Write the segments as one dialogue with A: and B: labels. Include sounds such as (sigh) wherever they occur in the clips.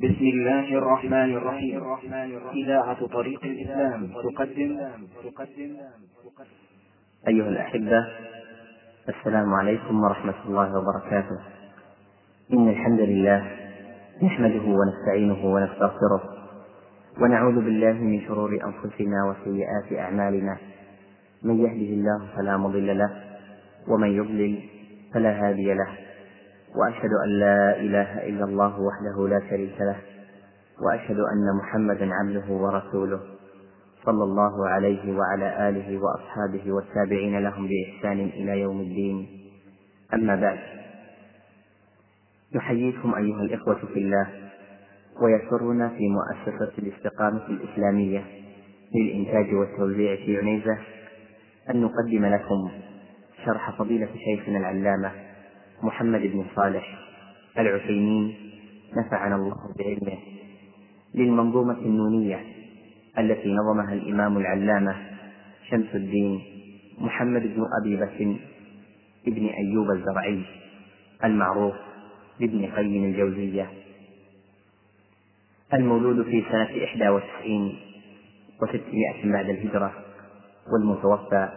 A: بسم الله الرحمن الرحيم. إذاعة طريق الإسلام تقدم. تقدم
B: أيها الأحبة السلام عليكم ورحمة الله وبركاته. إن الحمد لله نحمده ونستعينه ونستغفره ونعوذ بالله من شرور أنفسنا وسيئات أعمالنا. من يهده الله فلا مضل له ومن يضلل فلا هادي له. وأشهد أن لا إله إلا الله وحده لا شريك له وأشهد أن محمدا عبده ورسوله صلى الله عليه وعلى آله وأصحابه والتابعين لهم بإحسان إلى يوم الدين. أما بعد نحييكم أيها الإخوة في الله ويسرنا في مؤسسة الاستقامة الإسلامية للإنتاج والتوزيع في عنيزة أن نقدم لكم شرح فضيلة شيخنا العلامة محمد بن صالح العثيمين نفعنا الله بعلمه للمنظومة النونية التي نظمها الإمام العلامة شمس الدين محمد بن أبي بكر ابن أيوب الزرعي المعروف بابن قيم الجوزية. المولود في سنة إحدى وتسعين وستمائة بعد الهجرة والمتوفى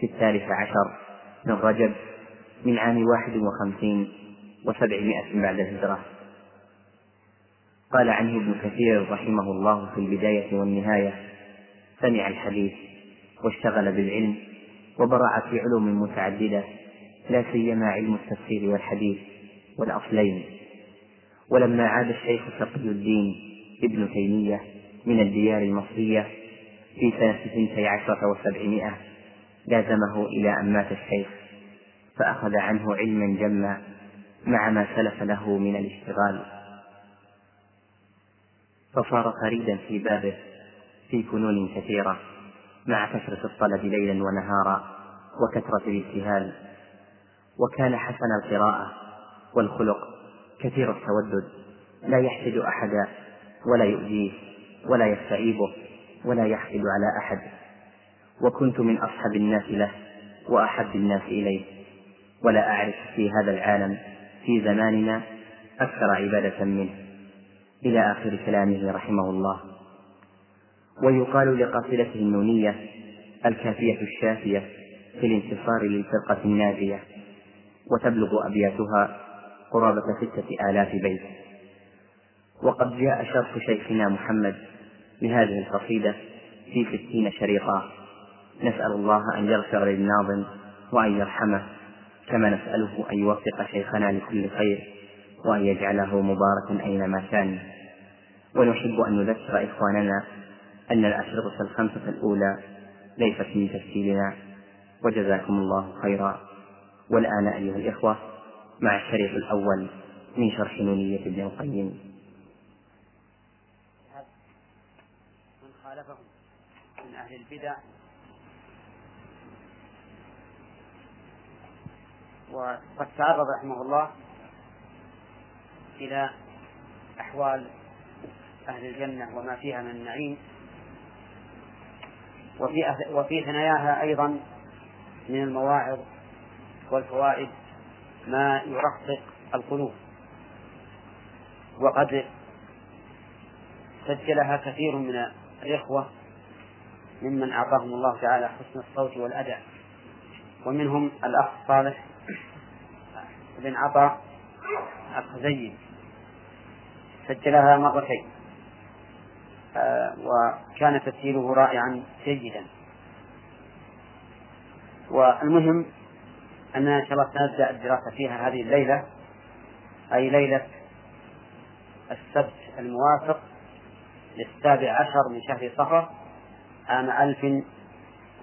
B: في الثالث عشر من رجب من عام واحد وخمسين وسبعمائة بعد الهجرة. قال عنه ابن كثير رحمه الله في البداية والنهاية سمع الحديث واشتغل بالعلم وبرع في علوم متعددة لا سيما علم التفسير والحديث والأصلين. ولما عاد الشيخ تقي الدين ابن تيمية من الديار المصرية في سنة اثنتي عشرة وسبعمائة لازمه إلى أن مات الشيخ. فأخذ عنه علما جما مع ما سلف له من الاشتغال. فصار فريدا في بابه في فنون كثيرة مع كثرة الطلب ليلا ونهارا وكثرة الابتهال. وكان حسن القراءة والخلق كثير التودد لا يحسد أحدا ولا يؤذيه ولا يستعيبه ولا يحقد على أحد. وكنت من أصحب الناس له وأحب الناس إليه. ولا أعرف في هذا العالم في زماننا أكثر عبادة منه. إلى آخر كلامه رحمه الله. ويقال لقافلته النونية الكافية الشافية في الانتصار للفرقة الناجية وتبلغ أبياتها قرابة ستة آلاف بيت. وقد جاء شرح شيخنا محمد لهذه القصيدة في ستين شريطا نسأل الله أن يغفر للناظم وأن يرحمه. كما نسأله أن يوفق شيخنا لكل خير وأن يجعله مباركا أينما كان. ونحب أن نذكر إخواننا أن الأشرطة الخمسة الأولى ليست من تسجيلنا وجزاكم الله خيرا. والآن أيها الإخوة مع الشريط الأول من شرح نونية ابن القيم.
C: من خالفهم من أهل البدع وقد تعرض رحمه الله إلى أحوال أهل الجنة وما فيها من النعيم. وفي وفي ثناياها أيضا من المواعظ والفوائد ما يرقق القلوب. وقد سجلها كثير من الإخوة ممن أعطاهم الله تعالى حسن الصوت والأداء. ومنهم الأخ صالح بن عطاء الخزي سجلها مرتين. آه وكان تسجيله رائعا جيدا. والمهم أننا إن شاء الله سنبدأ الدراسة فيها هذه الليلة أي ليلة السبت الموافق للسابع عشر من شهر صفر عام ألف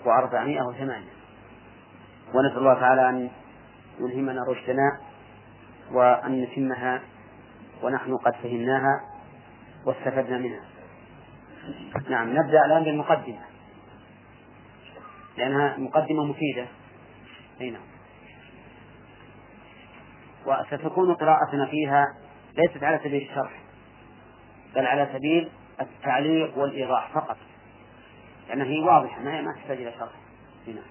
C: وأربعمائة وثمانية ونسأل الله تعالى أن يلهمنا رشدنا وأن نتمها ونحن قد فهمناها واستفدنا منها. نعم نبدأ الآن بالمقدمة. لأنها مقدمة مفيدة. أي نعم. وستكون قراءتنا فيها ليست على سبيل الشرح بل على سبيل التعليق والإيضاح فقط. لأنها هي واضحة ما ما تحتاج إلى شرح. هنا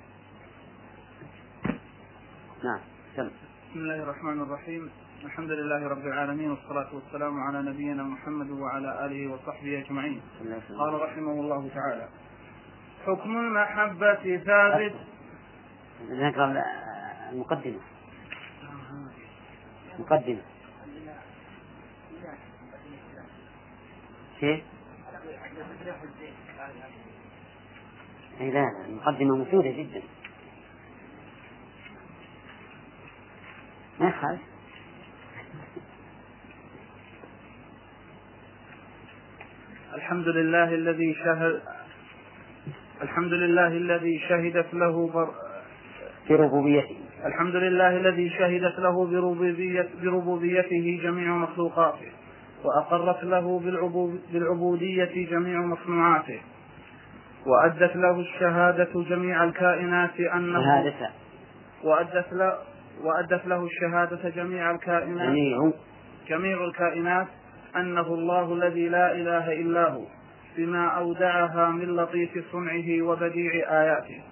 C: نعم سم.
D: بسم الله الرحمن الرحيم. الحمد لله رب العالمين والصلاة والسلام على نبينا محمد وعلى آله وصحبه أجمعين. قال رحمه الله تعالى حكم المحبة ثابت.
C: نقرأ المقدمة. مقدمة. كيف؟ اي لا المقدمة مفيدة جدا. ما يخالف.
D: الحمد لله الذي شهد الحمد لله الذي شهدت له بر...
C: بربوبيته
D: الحمد لله الذي شهدت له بربوبية بربوبيته جميع مخلوقاته وأقرت له بالعبودية جميع مصنوعاته وأدت له الشهادة جميع الكائنات أنه وأدت له وأدت له الشهادة جميع الكائنات.
C: جميع.
D: جميع الكائنات أنه الله الذي لا إله إلا هو بما أودعها من لطيف صنعه وبديع آياته.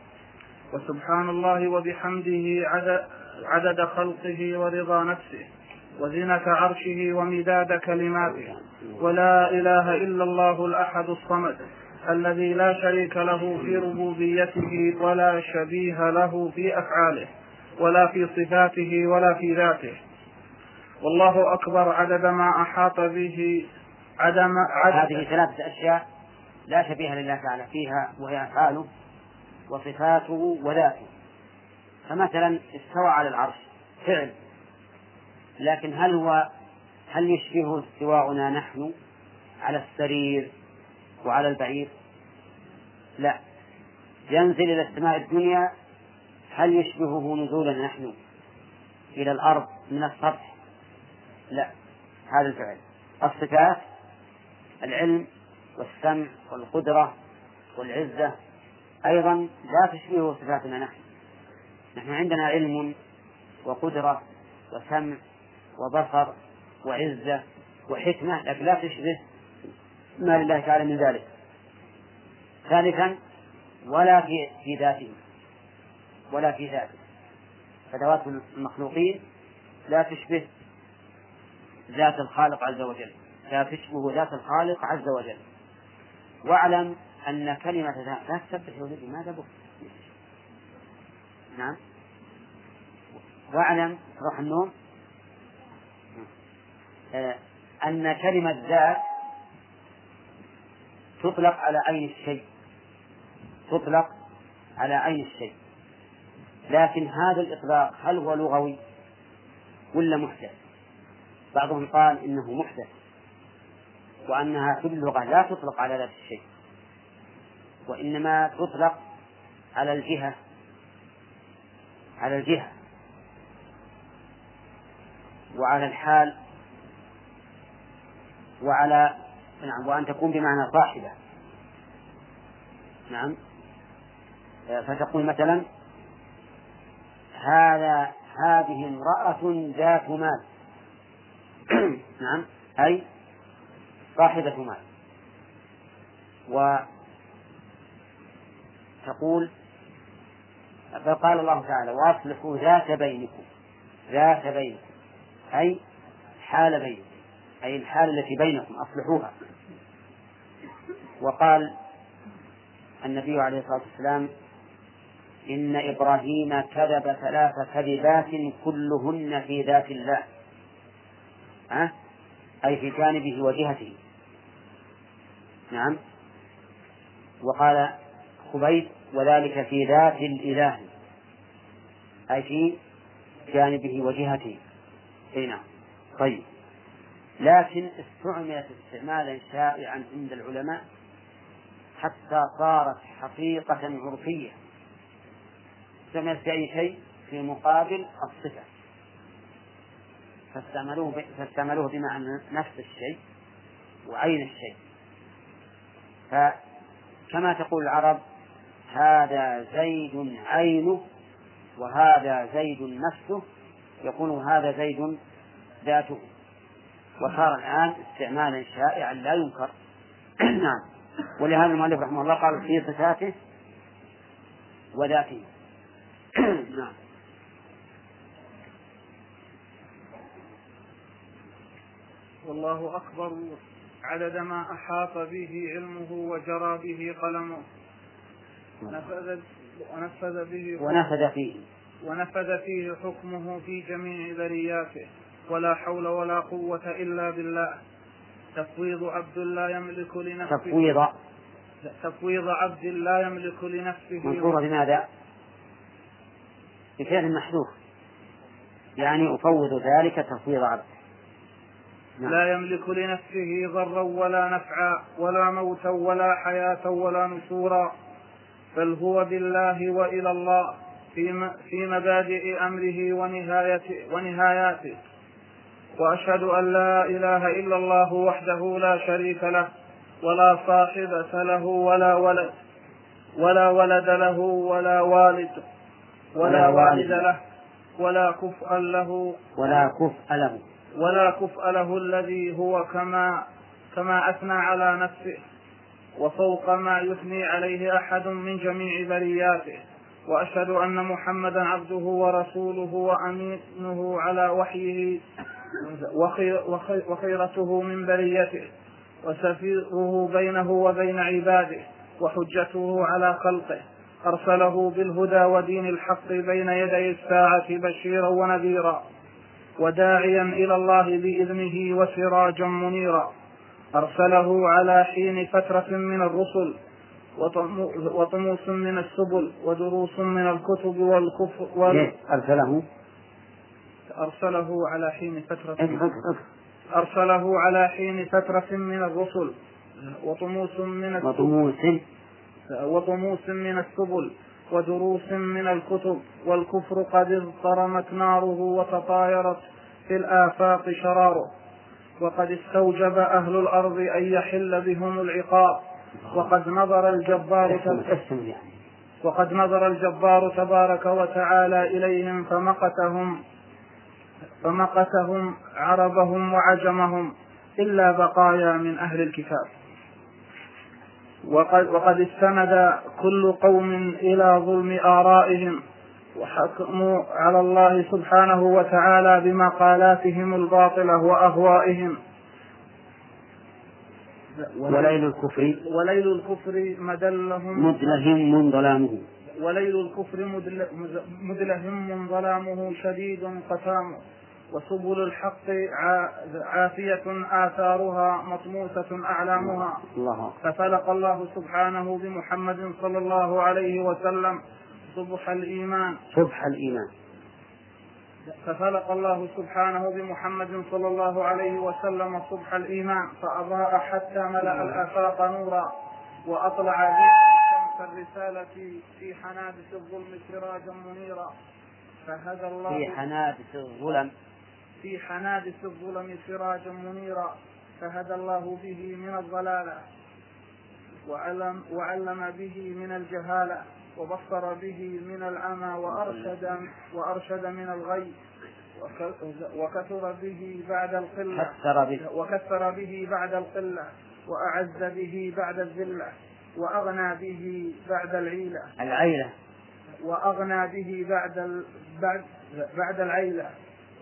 D: وسبحان الله وبحمده عدد, عدد خلقه ورضا نفسه وزنة عرشه ومداد كلماته. ولا إله إلا الله الأحد الصمد الذي لا شريك له في ربوبيته ولا شبيه له في أفعاله. ولا في صفاته ولا في ذاته. والله أكبر عدد ما أحاط به عدم عدد
C: هذه ثلاثة أشياء لا شبيه لله تعالى. فيها وهي أفعاله وصفاته وذاته. فمثلا استوى على العرش فعل. لكن هل هو هل يشبه استواؤنا نحن على السرير وعلى البعير؟ لا. ينزل إلى السماء الدنيا هل يشبهه نزولنا نحن إلى الأرض من السطح؟ لا هذا الفعل. الصفات العلم والسمع والقدرة والعزة. أيضا لا تشبه صفاتنا نحن. نحن عندنا علم وقدرة وسمع وبصر وعزة وحكمة لكن لا تشبه ما لله تعالى من ذلك. ثالثا ولا في ذاته. ولا في ذاته فذوات المخلوقين لا تشبه ذات الخالق عز وجل. لا تشبه ذات الخالق عز وجل. واعلم أن كلمة ذات لا تسبح ولدي ماذا بك؟ نعم. واعلم روح النوم. آه، أن كلمة ذات تطلق على عين الشيء. تطلق على عين الشيء. لكن هذا الإطلاق هل هو لغوي ولا محدث؟ بعضهم قال إنه محدث وأنها في اللغة لا تطلق على ذات الشيء وإنما تطلق على الجهة على الجهة وعلى الحال وعلى نعم وأن تكون بمعنى صاحبة. نعم. فتقول مثلا هذا هذه امرأة ذات مال. (clears throat) نعم. أي صاحبة مال. وتقول فقال الله تعالى وأصلحوا ذات بينكم. ذات بينكم. أي حال بينكم. أي الحال التي بينكم. أصلحوها. وقال النبي عليه الصلاة والسلام إن إبراهيم كذب ثلاث كذبات كلهن في ذات الله. أه؟ أي في جانبه وجهته. نعم. وقال خبيب وذلك في ذات الإله. أي في جانبه وجهته. أي نعم. طيب. لكن استعملت استعمالا شائعا عند العلماء حتى صارت حقيقة عرفية. أي شيء في مقابل الصفة. فاستعملوه فاستعملوه بمعنى نفس الشيء وعين الشيء. فكما تقول العرب هذا زيد عينه وهذا زيد نفسه. يقول هذا زيد ذاته. وصار الآن استعمالا شائعا لا ينكر. (clears throat) نعم. ولهذا المؤلف رحمه الله قال في صفاته وذاته. (coughs) نعم.
D: والله أكبر عدد ما أحاط به علمه وجرى به قلمه. ونفذ ونفذ به
C: ونفذ فيه.
D: ونفذ فيه حكمه في جميع برياته ولا حول ولا قوة إلا بالله. تفويض عبد لا يملك لنفسه.
C: تفويض.
D: تفويض عبد لا يملك لنفسه.
C: منصورة بماذا؟ بفعل محذوف. يعني أفوض ذلك تفويض عبد. نعم.
D: لا يملك لنفسه ضرا ولا نفعا ولا موتا ولا حياة ولا نشورا بل هو بالله وإلى الله في في مبادئ أمره ونهايته ونهاياته. وأشهد أن لا إله إلا الله وحده لا شريك له ولا صاحبة له ولا ولد ولا ولد له ولا والد. ولا والد له ولا كفء له.
C: ولا كفء له.
D: ولا كفء له الذي هو كما كما أثنى على نفسه وفوق ما يثني عليه أحد من جميع برياته. وأشهد أن محمدا عبده ورسوله وأمينه على وحيه وخيرته من بريته وسفيره بينه وبين عباده وحجته على خلقه. أرسله بالهدى ودين الحق بين يدي الساعة بشيرا ونذيرا وداعيا إلى الله بإذنه وسراجا منيرا. أرسله على حين فترة من الرسل وطموس من السبل ودروس من الكتب والكفر وال...
C: أرسله.
D: أرسله على حين فترة أرسله على حين فترة من الرسل وطموس من السبل.
C: وطموس.
D: وطموس من السبل ودروس من الكتب والكفر قد اضطرمت ناره وتطايرت في الآفاق شراره. وقد استوجب أهل الأرض أن يحل بهم العقاب. وقد نظر الجبار وقد نظر الجبار تبارك وتعالى إليهم فمقتهم فمقتهم عربهم وعجمهم إلا بقايا من أهل الكتاب. وقد, وقد استند كل قوم إلى ظلم آرائهم وحكموا على الله سبحانه وتعالى بمقالاتهم الباطلة وأهوائهم.
C: وليل الكفر
D: وليل الكفر مدلهم.
C: مدلهم ظلامه.
D: وليل الكفر مدلهم ظلامه شديد قسامه. وسبل الحق عافية آثارها مطموسة أعلامها.
C: الله.
D: ففلق الله سبحانه بمحمد صلى الله عليه وسلم صبح الإيمان.
C: صبح الإيمان.
D: ففلق الله سبحانه بمحمد صلى الله عليه وسلم صبح الإيمان. فأضاء حتى ملأ الآفاق نورا وأطلع شمس الرسالة في حنادس الظلم سراجا منيرا. فهدى الله
C: في حنادس الظلم
D: في حنادس الظلم سراجا منيرا فهدى الله به من الضلالة وعلم, وعلم به من الجهالة وبصر به من العمى وأرشد وأرشد من الغي وكثر به بعد القلة وكثر به بعد القلة وأعز به بعد الذلة وأغنى به بعد العيلة
C: العيلة.
D: وأغنى به بعد بعد بعد العيلة.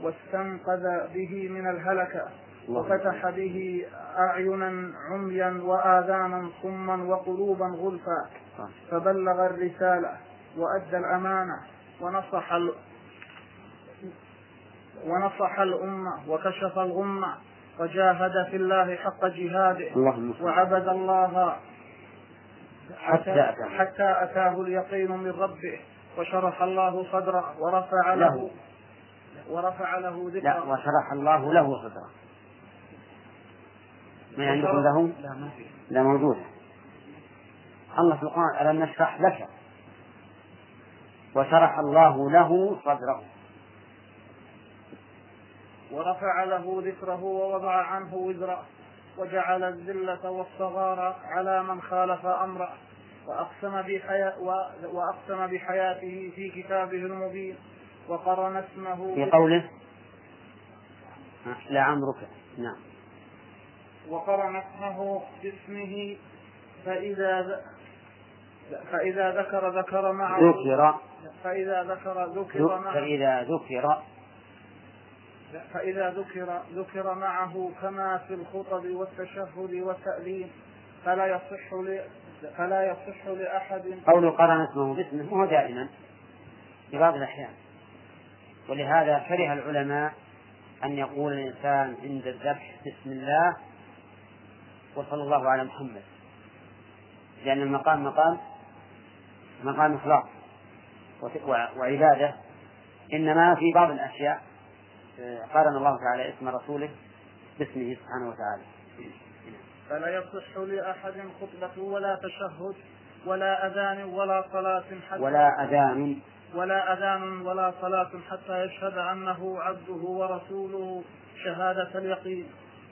D: واستنقذ به من الهلكة وفتح به أعينا عميا وآذانا صما وقلوبا غلفا. فبلغ الرسالة وأدى الأمانة ونصح ال... ونصح الأمة وكشف الغمة وجاهد في الله حق جهاده. وعبد الله حتى, حتى أتاه اليقين من ربه وشرح الله صدره ورفع له. ورفع له ذكره.
C: لا وشرح الله له صدره. ما عندكم له؟
D: لا ما في.
C: لا موجود. الله في القرآن ألم نشرح لك؟ وشرح الله له صدره.
D: ورفع له ذكره ووضع عنه وزره وجعل الذلة والصغار على من خالف أمره وأقسم بحياة وأقسم بحياته في كتابه المبين. وقرن اسمه
C: في قوله؟ لعمرك نعم.
D: وقرن اسمه باسمه فإذا فإذا ذكر ذكر معه.
C: ذكر.
D: فإذا ذكر ذكر معه.
C: فإذا ذكر.
D: فإذا ذكر ذكر معه كما في الخطب والتشهد والتأذين فلا يصح. فلا يصح لأحد.
C: قول قرن اسمه باسمه هو دائما في بعض الأحيان. ولهذا كره العلماء أن يقول الإنسان عند الذبح بسم الله وصلى الله على محمد. لأن المقام مقام مقام إخلاص وعبادة. إنما في بعض الأشياء آه، قارن الله تعالى اسم رسوله باسمه سبحانه وتعالى.
D: فلا يصح لأحد خطبة ولا تشهد ولا أذان ولا صلاة حتى
C: ولا أذان
D: ولا أذان ولا صلاة حتى يشهد أنه عبده ورسوله شهادة اليقين.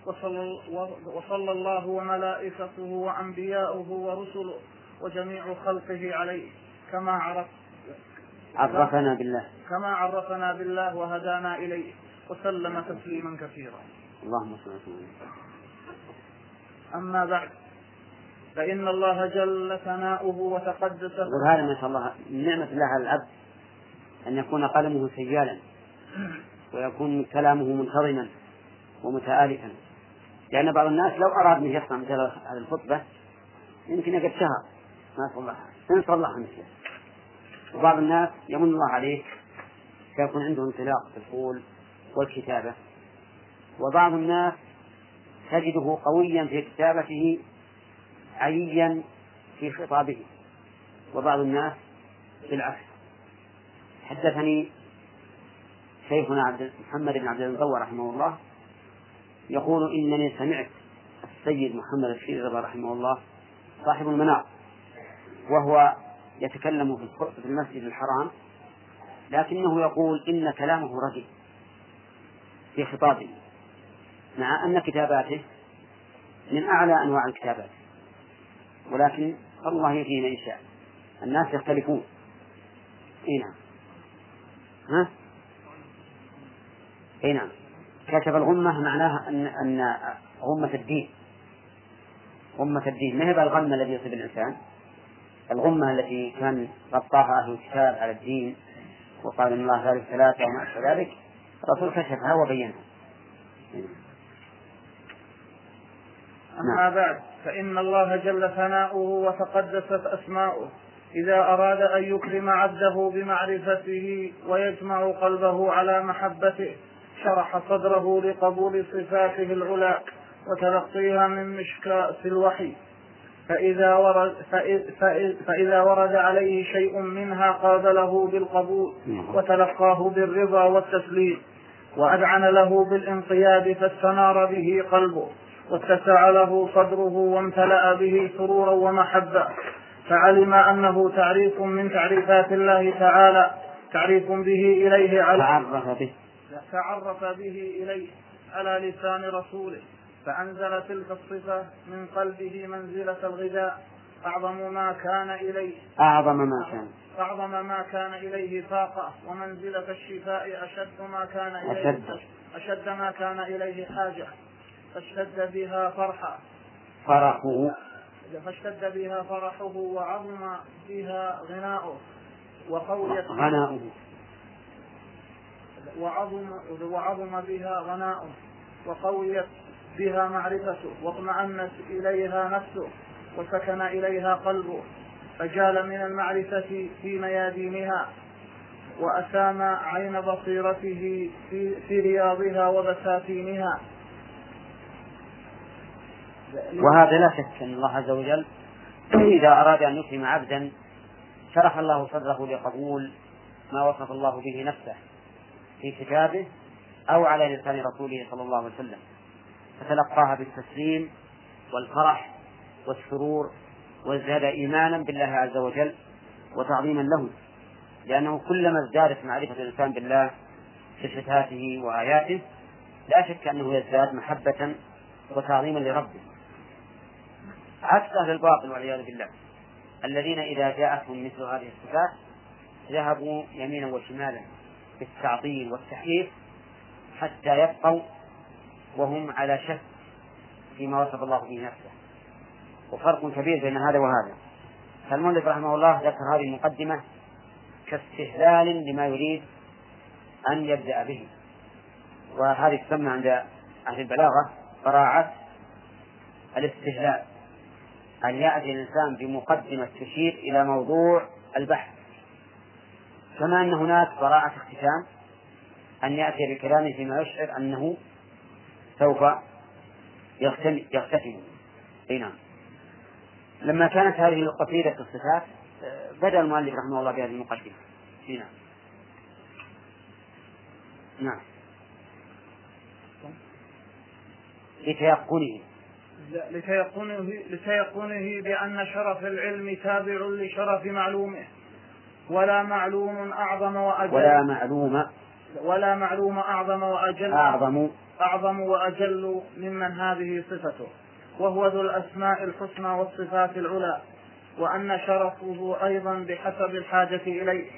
D: وصلى, الله وملائكته وأنبياؤه ورسله وجميع خلقه عليه. كما عرف
C: عرفنا بالله.
D: كما عرفنا بالله وهدانا إليه. وسلم تسليما كثيرا.
C: اللهم صل وسلم
D: أما بعد فإن الله جل ثناؤه وتقدس
C: وهذا ما شاء الله نعمة الله على العبد. أن يكون قلمه سجالا ويكون كلامه منتظما ومتآلفا. لأن بعض الناس لو أراد أن يصنع مثل هذه الخطبة يمكن يقعد شهر ما صلح إن الله مثله. وبعض الناس يمن الله عليه فيكون عنده انطلاق في القول والكتابة. وبعض الناس تجده قويا في كتابته عيا في خطابه. وبعض الناس بالعكس. حدثني شيخنا عبد محمد بن عبد المطور رحمه الله يقول إنني سمعت السيد محمد الشيخ رضا رحمه الله صاحب المنار وهو يتكلم في المسجد الحرام لكنه يقول إن كلامه رديء في خطابه مع أن كتاباته من أعلى أنواع الكتابات ولكن الله يهدي من يشاء الناس يختلفون. اي نعم. ها؟ اي نعم. كشف الغمة معناها أن أن غمة الدين. غمة الدين. ما هي الغم الذي يصيب الإنسان؟ الغمة التي كان غطاها أهل الكتاب على الدين وقال إن الله ثالث ثلاثة وما أشبه ذلك الرسول كشفها وبينها.
D: أما بعد فإن الله جل ثناؤه وتقدست أسماؤه. إذا أراد أن يكرم عبده بمعرفته ويجمع قلبه على محبته شرح صدره لقبول صفاته العلى وتلقيها من مشكاة الوحي. فإذا ورد, فإذا ورد عليه شيء منها قابله بالقبول وتلقاه بالرضا والتسليم وأذعن له بالانقياد فاستنار به قلبه واتسع له صدره وامتلأ به سرورا ومحبة. فعلم أنه تعريف من تعريفات الله تعالى تعريف به إليه على
C: تعرف به.
D: تعرف به إليه على لسان رسوله فأنزل تلك الصفة من قلبه منزلة الغذاء أعظم ما كان إليه.
C: أعظم ما كان.
D: أعظم ما كان إليه طاقة ومنزلة الشفاء أشد ما كان إليه
C: أشد.
D: أشد ما كان إليه حاجة فاشتد بها فرحا.
C: فرحه.
D: فاشتد بها فرحه وعظم بها غناؤه وقويت
C: غناؤه.
D: وعظم وعظم بها غناؤه وقويت بها معرفته واطمأنت إليها نفسه وسكن إليها قلبه فجال من المعرفة في ميادينها وأسام عين بصيرته في, في رياضها وبساتينها
C: وهذا لا شك أن الله عز وجل إذا أراد أن يكرم عبدا شرح الله صدره لقبول ما وصف الله به نفسه في كتابه أو على لسان رسوله صلى الله عليه وسلم. فتلقاها بالتسليم والفرح والسرور وازداد إيمانا بالله عز وجل وتعظيما له لأنه كلما ازدادت معرفة الإنسان بالله بصفاته وآياته لا شك أنه يزداد محبة وتعظيما لربه. عكس أهل الباطل والعياذ بالله. الذين إذا جاءتهم مثل هذه الصفات ذهبوا يمينا وشمالا بالتعطيل والتحريف حتى يبقوا وهم على شك فيما وصف الله به نفسه. وفرق كبير بين هذا وهذا. فالمؤلف رحمه الله ذكر هذه المقدمة كاستهلال لما يريد أن يبدأ به. وهذه تسمى عند أهل البلاغة براعة الاستهلاك أن يأتي الإنسان بمقدمة تشير إلى موضوع البحث. كما أن هناك براعة اختتام أن يأتي بكلامه فيما يشعر أنه سوف يختتم. أي نعم. لما كانت هذه القصيدة الصفات بدأ المؤلف رحمه الله بهذه المقدمة. نعم. نعم. لتيقنه.
D: لتيقنه لتيقنه بأن شرف العلم تابع لشرف معلومه. ولا معلوم أعظم وأجل.
C: ولا معلوم
D: ولا معلوم أعظم وأجل.
C: أعظم.
D: أعظم وأجل ممن هذه صفته. وهو ذو الأسماء الحسنى والصفات العلى. وأن شرفه أيضا بحسب الحاجة إليه.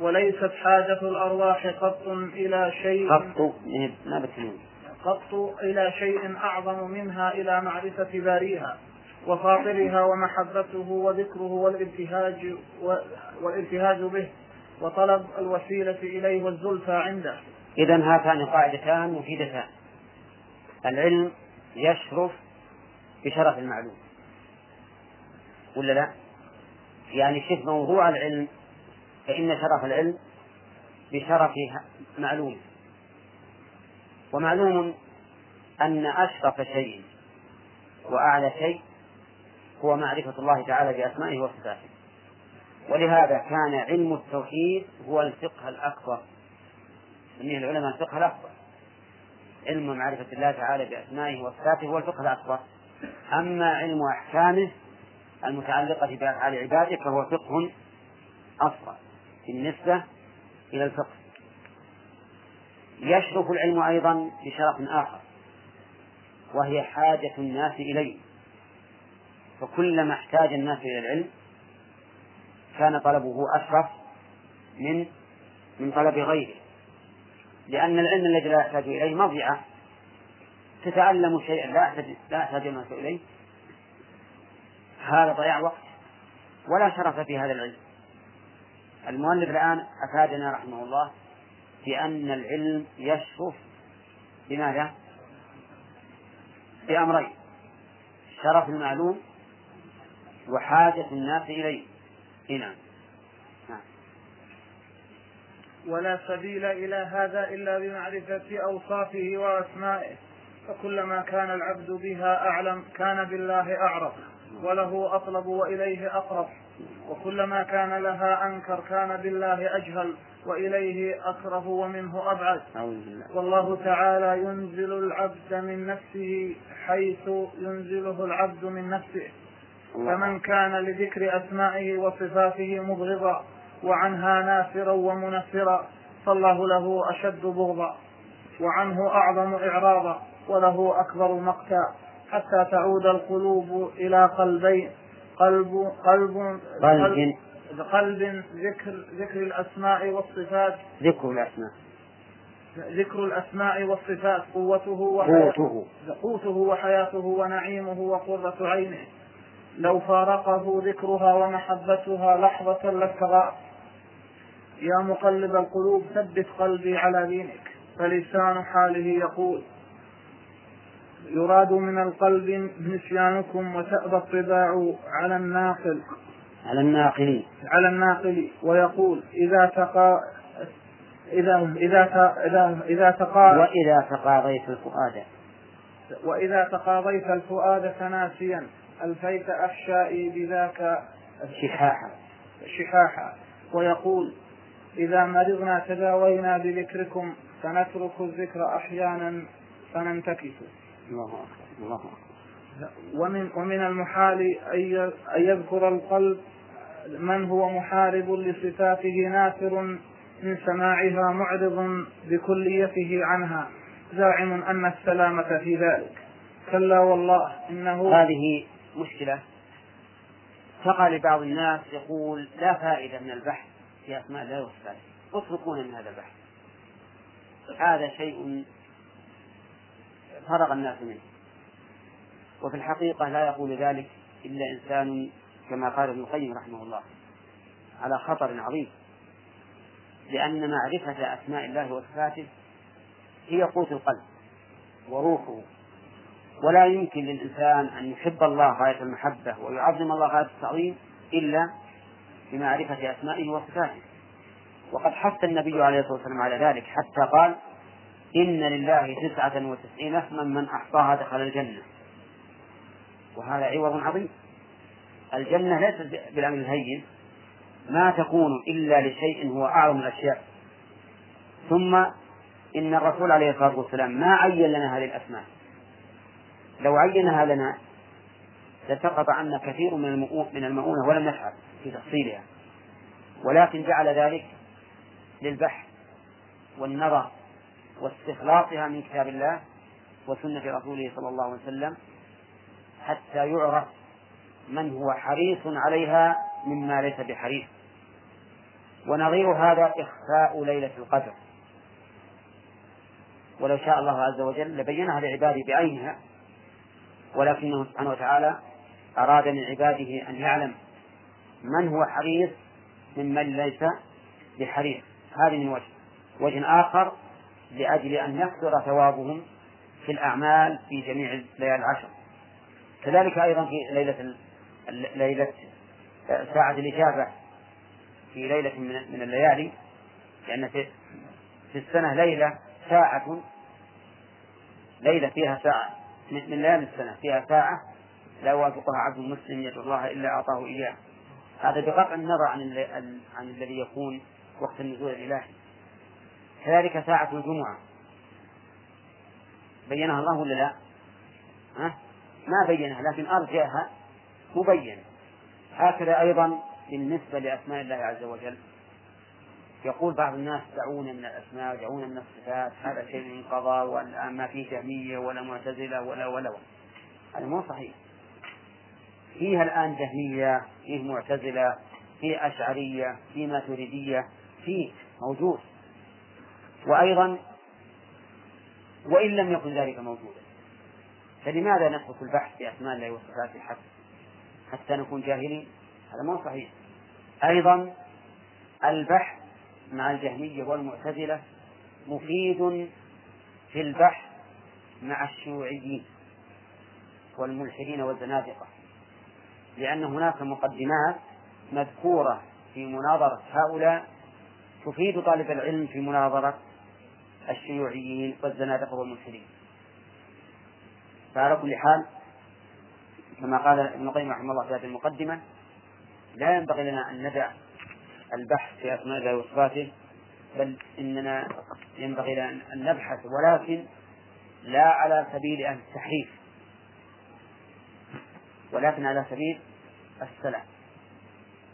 D: وليست حاجة الأرواح قط إلى شيء.
C: قط ما بتنين
D: قط إلى شيء أعظم منها إلى معرفة باريها وفاطرها ومحبته وذكره والابتهاج والابتهاج به وطلب الوسيلة إليه والزلفى عنده.
C: إذا هاتان قاعدتان مفيدتان. العلم يشرف بشرف المعلوم. ولا لا؟ يعني شوف موضوع العلم فإن شرف العلم بشرف معلوم. ومعلوم أن أشرف شيء وأعلى شيء هو معرفة الله تعالى بأسمائه وصفاته. ولهذا كان علم التوحيد هو الفقه الأكبر. سميه العلماء الفقه الأكبر. علم معرفة الله تعالى بأسمائه وصفاته هو الفقه الأكبر. أما علم أحكامه المتعلقة بأفعال عباده فهو فقه أصغر بالنسبة إلى الفقه. يشرف العلم أيضا بشرف آخر وهي حاجة الناس إليه. فكلما احتاج الناس إلى العلم كان طلبه أشرف من من طلب غيره. لأن العلم الذي لا يحتاج إليه مضيعة. تتعلم شيئا لا يحتاج لا يحتاج الناس إليه. هذا ضياع وقت ولا شرف في هذا العلم. المؤلف الآن أفادنا رحمه الله بأن العلم يشرف بماذا؟ بأمرين شرف المعلوم وحاجة الناس إليه. نعم نعم.
D: ولا سبيل إلى هذا إلا بمعرفة أوصافه وأسمائه فكلما كان العبد بها أعلم كان بالله أعرف وله أطلب وإليه أقرب وكلما كان لها أنكر كان بالله أجهل. وإليه أكره ومنه أبعد. والله تعالى ينزل العبد من نفسه حيث ينزله العبد من نفسه. فمن كان لذكر أسمائه وصفاته مبغضا وعنها نافرا ومنفرا فالله له أشد بغضا وعنه أعظم إعراضا وله أكبر مقتا. حتى تعود القلوب إلى قلبين قلب قلب
C: قلب.
D: قلب ذكر ذكر الأسماء والصفات.
C: ذكر الأسماء.
D: ذكر الأسماء والصفات قوته
C: وحياته.
D: قوته. وحياته ونعيمه وقرة عينه. لو فارقه ذكرها ومحبتها لحظة لابتغى يا مقلب القلوب ثبت قلبي على دينك. فلسان حاله يقول. يراد من القلب نسيانكم وتأبى الطباع على الناقل.
C: على الناقل
D: على الناقل ويقول إذا تقى إذا إذا إذا إذا تقى
C: وإذا تقاضيت الفؤاد.
D: وإذا تقاضيت الفؤاد تناسيا ألفيت أحشائي بذاك
C: شحاحا.
D: شحاحا. ويقول إذا مرضنا تداوينا بذكركم فنترك الذكر أحيانا فننتكس.
C: الله أكبر الله أكبر.
D: ومن ومن المحال أن يذكر القلب من هو محارب لصفاته نافر من سماعها معرض بكليته عنها زاعم أن السلامة في ذلك. كلا والله إنه
C: هذه مشكلة تقع لبعض الناس يقول لا فائدة من البحث في أسماء الله وصفاته. اتركونا من هذا البحث. هذا شيء فرغ الناس منه. وفي الحقيقة لا يقول ذلك إلا إنسان كما قال ابن القيم رحمه الله على خطر عظيم. لأن معرفة أسماء الله وصفاته هي قوت القلب وروحه. ولا يمكن للإنسان أن يحب الله غاية المحبة ويعظم الله غاية التعظيم إلا بمعرفة أسمائه وصفاته. وقد حث النبي عليه الصلاة والسلام على ذلك حتى قال إن لله تسعة وتسعين اسما من أحصاها دخل الجنة. وهذا عوض عظيم. الجنة ليست بالأمر الهين ما تكون إلا لشيء هو أعظم الأشياء. ثم إن الرسول عليه الصلاة والسلام ما عين لنا هذه الأسماء. لو عينها لنا لسقط عنا كثير من من المؤونة ولم نفعل في تفصيلها. ولكن جعل ذلك للبحث والنظر واستخلاصها من كتاب الله وسنة رسوله صلى الله عليه وسلم حتى يعرف من هو حريص عليها مما ليس بحريص. ونظير هذا إخفاء ليلة القدر. ولو شاء الله عز وجل لبينها لعباده بعينها ولكنه سبحانه وتعالى أراد من عباده أن يعلم من هو حريص ممن ليس بحريص. هذه من وجه. وجه آخر لأجل أن يكثر ثوابهم في الأعمال في جميع الليالي العشر. كذلك أيضا في ليلة ليلة ساعة الإجابة في ليلة من الليالي لأن في في السنة ليلة ساعة ليلة فيها ساعة من ليالي السنة فيها ساعة لا يوافقها عبد مسلم يدعو الله إلا أعطاه إياه هذا بقطع النظر عن عن الذي يكون وقت النزول الإلهي كذلك ساعة الجمعة بينها الله ولا لا؟ ها؟ ما بينها لكن أرجعها مبين. هكذا أيضا بالنسبة لأسماء الله عز وجل. يقول بعض الناس دعونا من الأسماء دعونا من الصفات هذا شيء من قضاء والآن ما فيه جهمية ولا معتزلة ولا ولا ولا. هذا مو صحيح. فيها الآن جهمية فيه معتزلة فيه أشعرية فيه ماتريدية فيه موجود. وأيضا وإن لم يكن ذلك موجودا فلماذا نترك البحث في أسماء الله وصفاته حتى حتى نكون جاهلين. هذا مو صحيح. أيضا البحث مع الجهمية والمعتزلة مفيد في البحث مع الشيوعيين والملحدين والزنادقة لأن هناك مقدمات مذكورة في مناظرة هؤلاء تفيد طالب العلم في مناظرة الشيوعيين والزنادقة والملحدين. فعلى كل حال كما قال ابن القيم رحمه الله في هذه المقدمة لا ينبغي لنا أن ندع البحث في أسماء الله وصفاته بل إننا ينبغي لنا أن نبحث ولكن لا على سبيل التحريف ولكن على سبيل السلام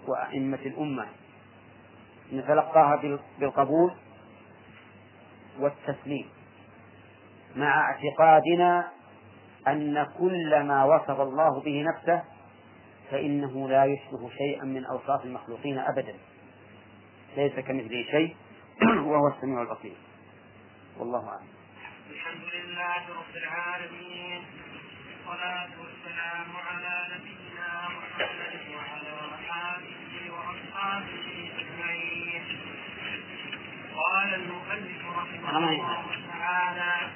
C: وأئمة الأمة. نتلقاها بالقبول والتسليم مع اعتقادنا أن كل ما وصف الله به نفسه فإنه لا يشبه شيئا من أوصاف المخلوقين أبدا. ليس كمثله شيء (clears throat) وهو السميع البصير. والله أعلم.
E: الحمد لله رب العالمين والصلاة والسلام على نبينا محمد وعلى آله وأصحابه أجمعين. قال المؤلف رحمه الله تعالى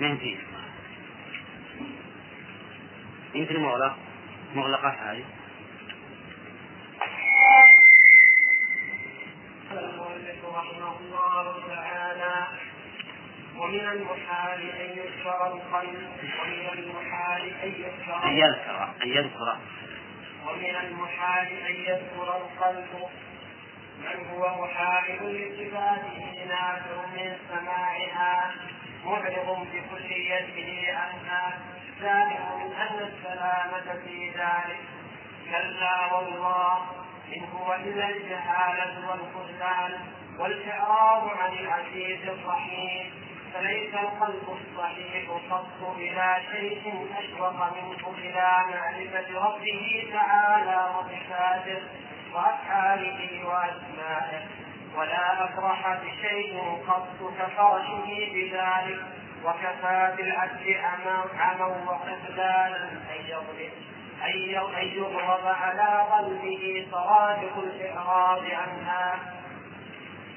C: ما فيه يمكن مغلق مغلقة هذه.
E: المؤلف رحمه الله تعالى. ومن المحال أن يذكر القلب ومن المحال أن يذكر
C: أن يذكر أن يذكر.
E: ومن المحال أن يذكر القلب. من هو محارب لصفاته نافع من سماعها. معرض بكليته عنها زائم أن السلامة في ذلك. كلا والله إن هو إلا الجهالة والخذلان والإعراض عن العزيز الرحيم. فليس القلب الصحيح قط إلى شيء أشوق منه إلى معرفة ربه تعالى وصفاته. وأفعاله وأسمائه ولا أفرح بشيء قط كفرحه بذلك. وكفى بالعبد عما وخذلانا أن يضرب أن يضرب على قلبه صرادق الإعراض عنها.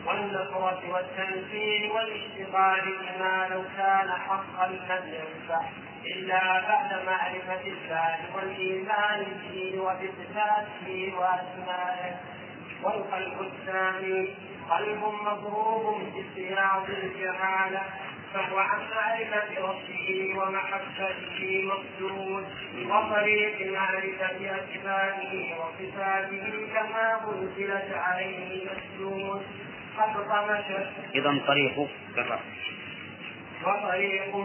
E: والنصرة والتنفير والاشتغال بما لو كان حقا لم ينفع. إلا بعد معرفة الله والإيمان به وبصفاته وأسمائه. والقلب الثاني قلب مضروب بسياط الجهالة فهو عن معرفة ربه ومحبته مصدود وطريق معرفة أسمائه وصفاته كما أنزلت عليه مسدود قد طمس.
C: إذا طريق بالرفع
E: وطريق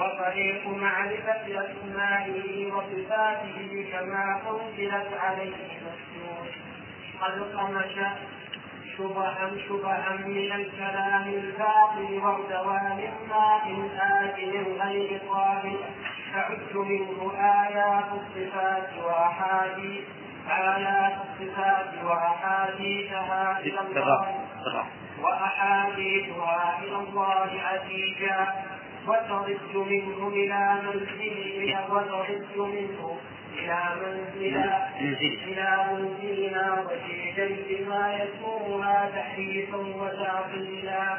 E: وطريق معرفة أسمائه وصفاته كما أنزلت عليه مسدود قد طمس شبها شبها من الكلام الباطل وارتوى ماء آكل غير طاهر تعد منه آيات الصفات وأحاديث آيات الصفات وأحاديثها إلى الله. وأحاديثها إلى الله عزيزا. وترد منه إلى منزله وترد منه إلى منزلنا إلى منزلنا وفي بما يسومها تحريفا وتعطيلا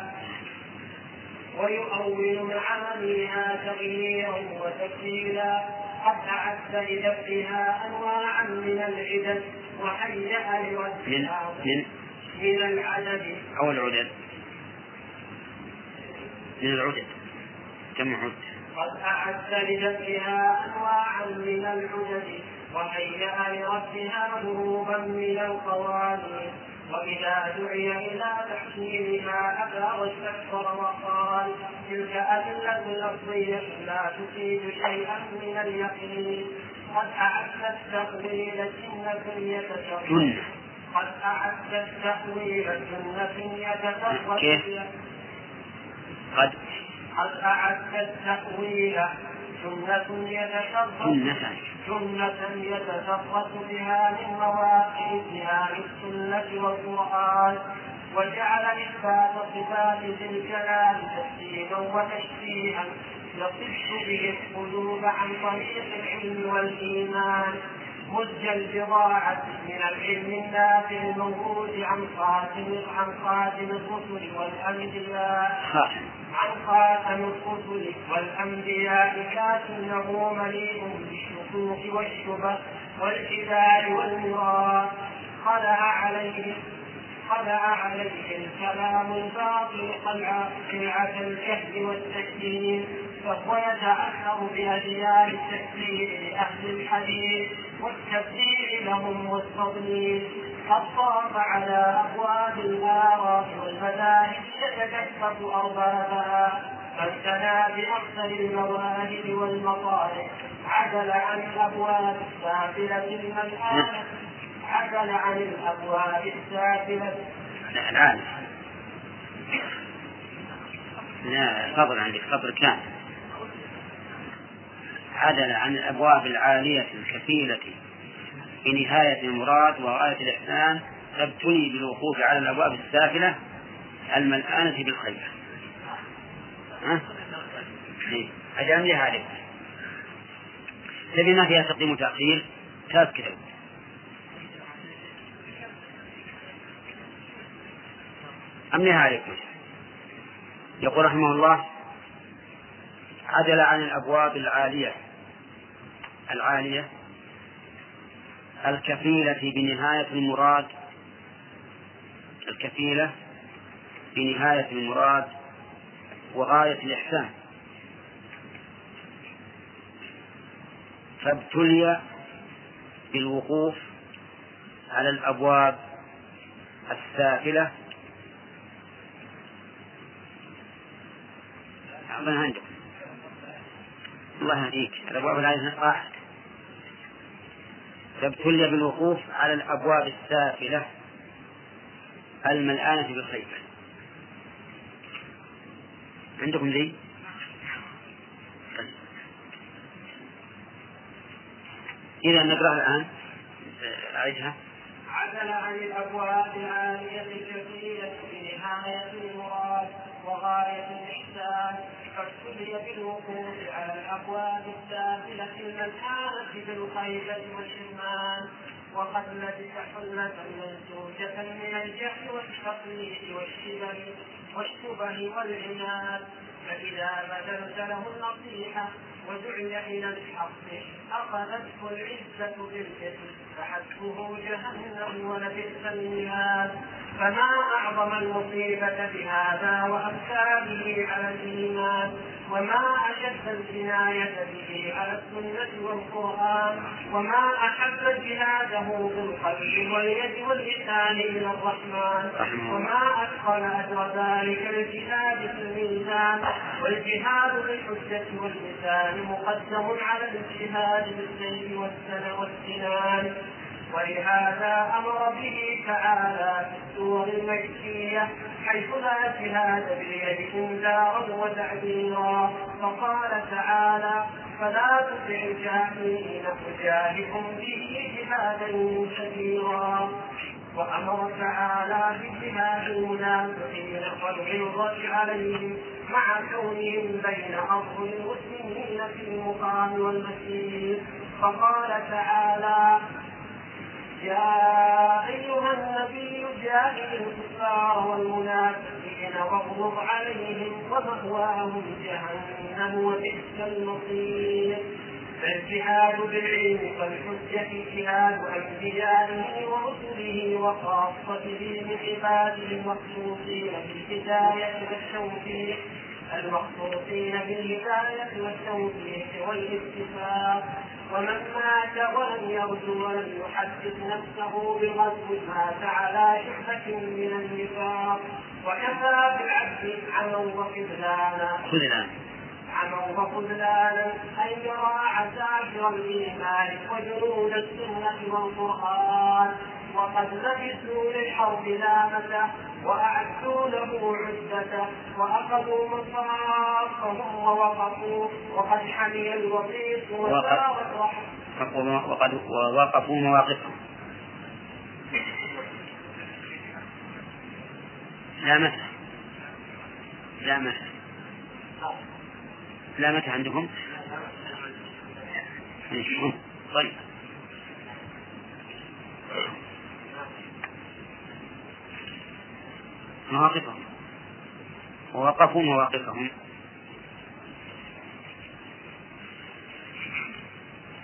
E: ويؤول معانيها تغييرا وتكفيلا قد أعد لدفعها أنواعا من العدد وهيأ لردها
C: من
E: العدد
C: أو العدد من العدد كم عد؟
E: قد أعد لدفعها أنواعا من العدد وهيأ لردها ضروبا من القوانين. وإذا دعي إلى تحكيمها أبى واستكبر وقال تلك أدلة لفظية لا تفيد شيئا من اليقين. قد أعد التأويل سنة يتشرف قد أعد التأويل سنة
C: كيف؟ قد
E: قد أعد التأويل سنة يتشرف
C: سنة
E: سنة يتشرف بها من مواقع اتهام السنة والقرآن وجعل إثبات صفات ذي الجلال تسليما وتشبيها يصف به القلوب عن طريق العلم والإيمان. مد البضاعة من العلم النافع الموجود عن خاتم عن خاتم الرسل والأنبياء. عن خاتم الرسل والأنبياء. لكنه مليء بالشكوك والشبه والجدال والمراد. خلع عليه خلع عليه الكلام الباطل قلعة الجهل والتكذيب. فهو يتأثر بأديان التكذيب لأهل الحديث. والتبديل لهم والتضليل قد طاف على أبواب الآراء والمذاهب يتكفف أربابها. فاستنى بأكثر المواهب والمصالح عدل عن الأبواب السافلة الملآنة عدل عن الأبواب السافلة.
C: لا الآن لا فضل عندك فضل كامل. عدل عن الأبواب العالية الكفيلة. بنهاية المراد وغاية الإحسان فابتلي بالوقوف على الأبواب السافلة الملآنة بالخير. ها؟ أجل لي هذه تبي ما فيها تقديم وتأخير؟ تذكر أم نهاية يقول رحمه الله عدل عن الأبواب العالية العالية الكفيلة بنهاية المراد الكفيلة بنهاية المراد وغاية الإحسان. فابتلي بالوقوف على الأبواب السافلة. عندك الله يهديك. الأبواب العالية راحت. فابتلي بالوقوف على الأبواب السافلة الملآنة بالخير عندكم ذي؟ إذا نقرأ الآن. أعيدها.
E: عدل عن الأبواب العالية الكثيرة بنهاية المراد. وغاية الإحسان فابتلي بالوقوف على الأبواب السافلة الملحانة بالخيبة والحرمان وقد لبس حلة منسوجة من الجهل والتقليد والشبه والشبه والعناد. فإذا بذلت له النصيحة ودعي إلى الحق أخذته العزة بالإثم فحسبه جهنم ولبئس المهاد. فما أعظم المصيبة بهذا وأمثاله على الإيمان؟ وما أشد الجناية به على السنة والقرآن؟ وما أحب جهاده بالقلب واليد واللسان إلى الرحمن؟ وما أثقل أجر ذلك الجهاد في الميزان؟ والجهاد بالحجة واللسان مقدم على الجهاد بالسيف والسنان. ولهذا أمر به تعالى في السور المكية حيث لا جهاد باليد انذارا وتعبيرا فقال تعالى فلا تطع الجاهلين وجاهدهم به جهادا كبيرا. وأمر تعالى بجهاد المنافقين والغلظه عليهم مع كونهم بين اظهر المسلمين في المقام والمسير. فقال تعالى يا أيها النبي جاهد الكفار والمنافقين واغلظ عليهم ومأواهم جهنم وبئس المصير. فالجهاد بالعلم والحجة جهاد أنبيائه ورسله وخاصته من عباده المخصوصين بالهداية والتوفيق. المخصوصين بالهداية والتوفيق والاتفاق. ومن مات ولم يرجو ولم يحدث نفسه بغزو مات على شعبة من النفاق. وكفى بالعبد عما وخذلانا.
C: خذلان
E: عما وخذلانا. أن يرى عساكر الإيمان وجنود السنة والقرآن. وقد لبسوا للحرب لامته وأعدوا له عدته وأخذوا مصافهم ووقفوا وقد حمي وسارت
C: وقد ووقفوا مواقفهم. لامته لامته لامته عندكم طيب. مواقفهم. ووقفوا مواقفهم.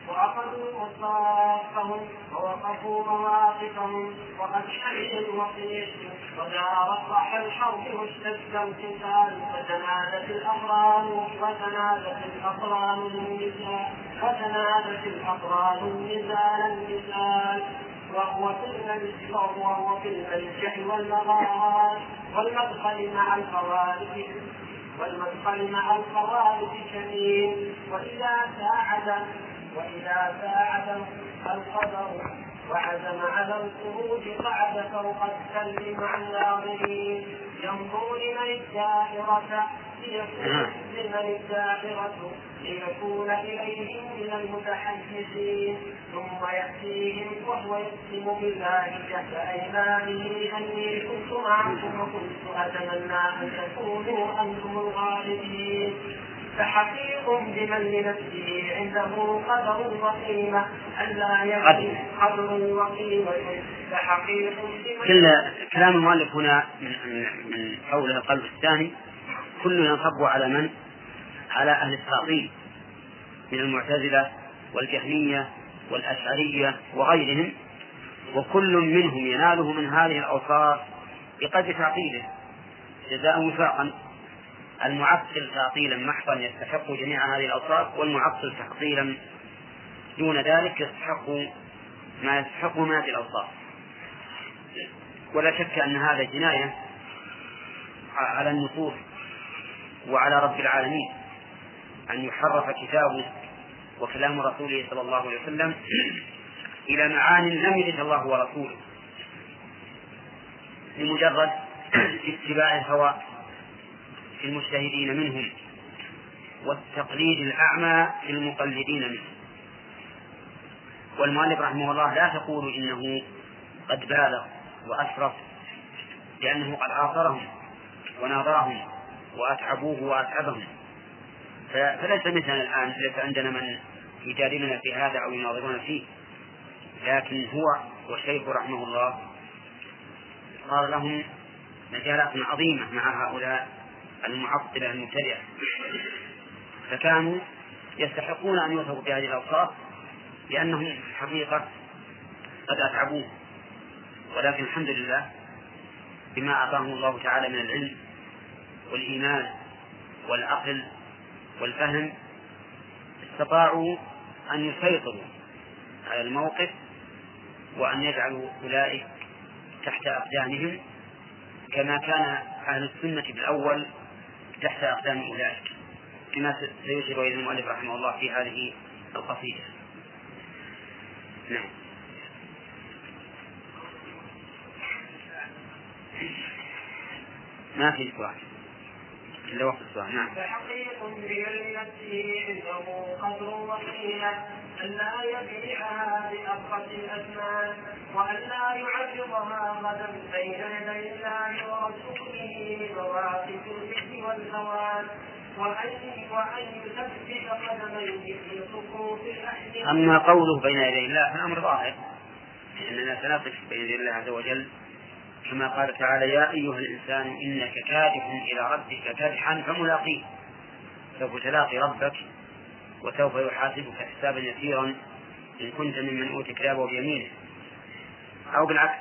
E: وأخذوا مصافهم ووقفوا مواقفهم وقد شهد الوقيت ودار صح الحرب واشتد القتال وتنادت الأقران وتنادت الأقران النزال وتنادت الأقران النزال النزال وهو في الملك وهو في الملجأ والمغارات والمدخل مع الخوارج والمدخل مع الخوارج شديد وإذا ساعد وإذا ساعد القدر وعزم على الخروج قعد فوق السل مع الناظرين ينظر لمن الدائرة لمن الدائرة ليكون إليهم من المتحدثين ثم يأتيهم وهو يقسم بالله جهد أيمانه أني كنت معكم وكنت أتمنى أن تكونوا أنتم الغالبين. فحقيق بمن لنفسه عنده قدر وقيمة ألا يكون قدر وقيمة. فحقيق بمن
C: كل كلام المؤلف هنا من من حول القلب الثاني كله ينصب على من؟ على أهل التعطيل من المعتزلة والجهمية والأشعرية وغيرهم وكل منهم يناله من هذه الأوصاف بقدر تعطيله جزاء وفاقا. المعطل تعطيلا محضا يستحق جميع هذه الأوصاف والمعطل تعطيلا دون ذلك يستحق ما يستحق من هذه الأوصاف. ولا شك أن هذا جناية على النصوص. وعلى رب العالمين أن يحرف كتابه وكلام رسوله صلى الله عليه وسلم إلى معان لم يرد الله ورسوله لمجرد اتباع الهوى في المجتهدين منهم والتقليد الأعمى في المقلدين منهم. والمؤلف رحمه الله لا تقول إنه قد بالغ وأشرف لأنه قد عاصرهم وناظرهم وأتعبوه وأتعبهم. فليس مثلنا الآن ليس عندنا من يجادلنا في هذا أو يناظرنا فيه. لكن هو والشيخ رحمه الله صار لهم مجالات عظيمة مع هؤلاء المعطلة المبتدعة. فكانوا يستحقون أن يوصفوا بهذه الأوصاف لأنهم في الحقيقة قد أتعبوه. ولكن الحمد لله بما أعطاهم الله تعالى من العلم والإيمان والعقل والفهم استطاعوا أن يسيطروا على الموقف وأن يجعلوا أولئك تحت أقدامهم كما كان أهل السنة بالأول تحت أقدام أولئك كما سيشير إليه المؤلف رحمه الله في هذه القصيدة. نعم. ما في سؤال إلا وقت السؤال نعم.
E: فحقيق بعلم نفسه عنده قدر وقيلة أن لا يبيعها بأرقة الأثمان وأن لا يعرضها غدا بين يدي الله ورسوله بمواقف في صفوف الأحد.
C: أما قوله بين يدي الله فالأمر ظاهر لأننا سنقف بين يدي الله عز وجل كما قال تعالى يا أيها الإنسان إنك كادح إلى ربك كادحا فملاقيه. سوف تلاقي ربك وسوف يحاسبك حسابا يسيرا إن كنت ممن أوتي كتابه بيمينه. أو بالعكس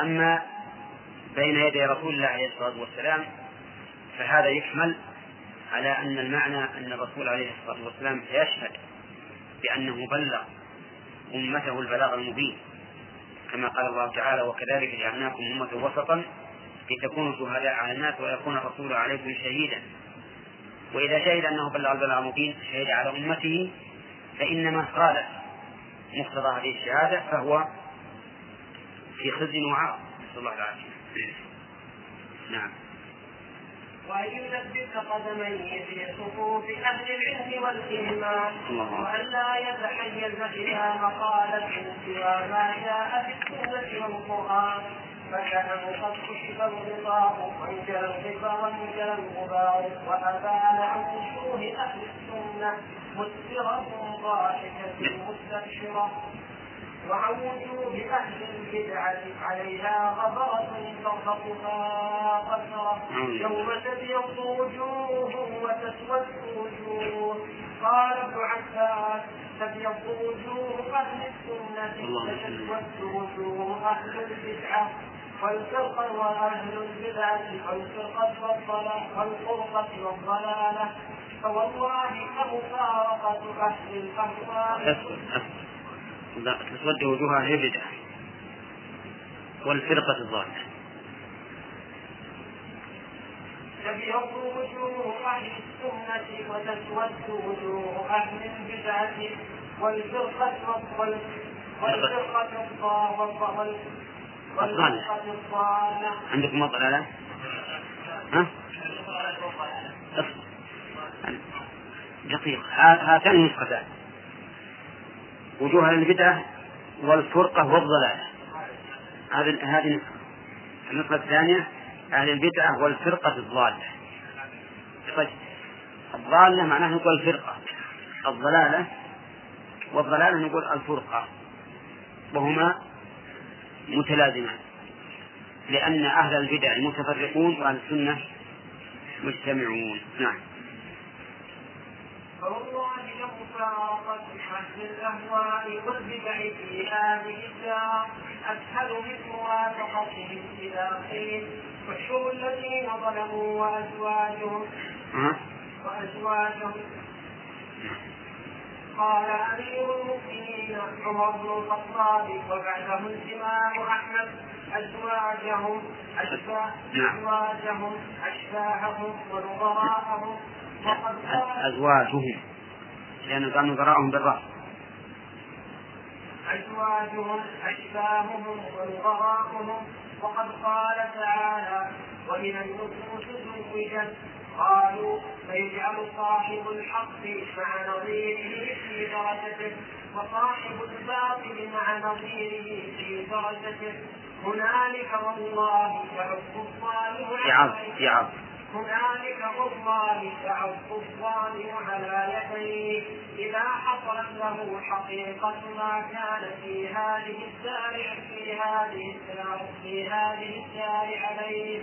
C: أما بين يدي رسول الله عليه الصلاة والسلام فهذا يحمل على أن المعنى أن الرسول عليه الصلاة والسلام سيشهد بأنه بلغ أمته البلاغ المبين. كما قال الله تعالى وكذلك جعلناكم أمة وسطا لتكونوا شهداء على الناس ويكون الرسول عليكم شهيدا. وإذا شهد أنه بلغ البلاغ المبين شهد على أمته فإنما خالف مقتضى هذه الشهادة فهو في خزي وعار. نسأل الله العافية. نعم.
E: وأن يثبت قدميه في صفوف أهل العلم والإيمان. وأن لا يتحيز إلى مقالة سوى ما جاء في السنة والقرآن. فكأنه قد كشف الغطاء وانجلى الغبار وانجلى الغبار وأبان عن وجوه أهل السنة مسفرة ضاحكة مستبشرة. وعن وجوه أهل البدعة عليها غبرة ترهقها قسرة يوم تبيض وجوه وتسود وجوه. قال ابن عباس تبيض وجوه أهل السنة وتسود وجوه أهل البدعة. والفرقة وأهل البدعة والفرقة والضلال والفرقة والضلالة. فوالله لمفارقة أهل الأهواء
C: أسكت أسكت لا تسود وجوه أهل البدع والفرقة الضالة
E: تبيض وجوه أهل السنة وتسود وجوه أهل البدعة والفرقة وال- والفرقة الضالة الضالة
C: عندكم؟ ها؟ أصبر. دقيقة ها- هاتان نسختان وجوه أهل البدعة والفرقة والضلالة هذه هذه النسخة الثانية أهل البدعة والفرقة الضالة. طيب. الضالة معناها نقول الفرقة. الضلالة والضلالة نقول الفرقة. وهما متلازمان. لأن أهل البدع متفرقون وأهل السنة مجتمعون. نعم.
E: فوالله لمفارقة أهل الأهواء والبدع في هذه الدار أسهل من موافقتهم إذا قيل احشروا الذين ظلموا وأزواجهم. وأزواجهم قال أمير المؤمنين عمر بن الخطاب وبعده الإمام أحمد أزواجهم
C: نعم.
E: أزواجهم أشباههم ونظراءهم
C: أزواجهم لأنه قال نظراءهم بالرأس.
E: أزواجهم أشباههم ونظراءهم وقد قال تعالى وإذا النفوس زوجت. قالوا فيجعل صاحب الحق مع نظيره في درجته وصاحب الباطل مع نظيره في درجته هنالك والله يعز الظالم
C: يعظ
E: على-
C: يعظ.
E: هنالك والله تعض الظالم على يديه إذا حصلت له حقيقة ما كان في هذه الدار في هذه الدار في هذه الدار عليه.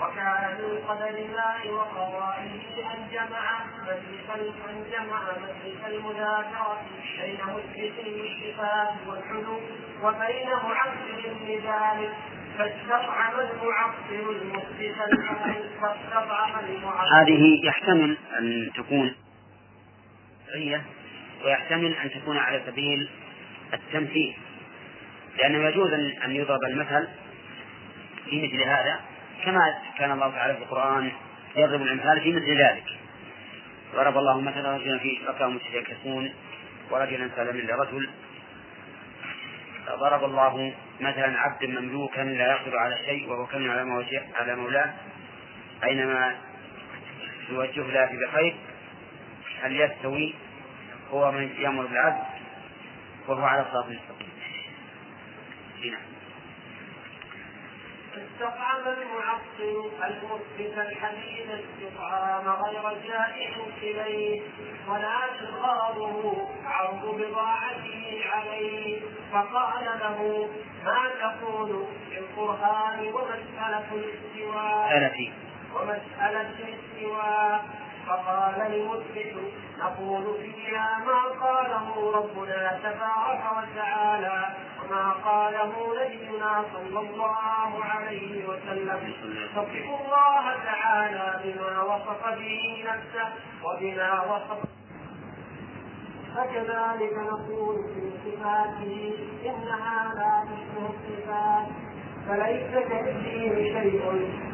E: وكان من قدر الله وقضائه أن جمع مجلس أن جمع مجلس المذاكرة بين مثبت الصفات والحلول وبين معطل لذلك فاستطعم المعطل المثبت فاستطعم المعطل.
C: هذه يحتمل أن تكون هي ويحتمل أن تكون على سبيل التمثيل لأنه يجوز أن يضرب المثل في مثل هذا. كما كان الله تعالى في القرآن يضرب الأمثال في مثل ذلك. ضرب الله مثلا رجلا فيه شركاء متشاكسون ورجلا سلما لرجل. ضرب الله مثلا عبدا مملوكا لا يقدر على شيء وهو كان على على مولاه. أينما يوجه له بخير هل يستوي؟ هو من يأمر بالعدل وهو على صراط مستقيم.
E: استطعم المعطل المثبت الحديث استطعام غير جائع إليه ولا إظهاره عرض بضاعته عليه. فقال له ما تقول في القرآن ومسألة الاستواء؟ ومسألة الاستواء؟ فقال المثبت نقول فيها ما قاله ربنا تبارك وتعالى. وما قاله نبينا صلى الله عليه وسلم. نصف الله تعالى بما وصف به نفسه وبما وصف فكذلك نقول في صفاته انها لا تشبه الصفات. فليس كمثله شيء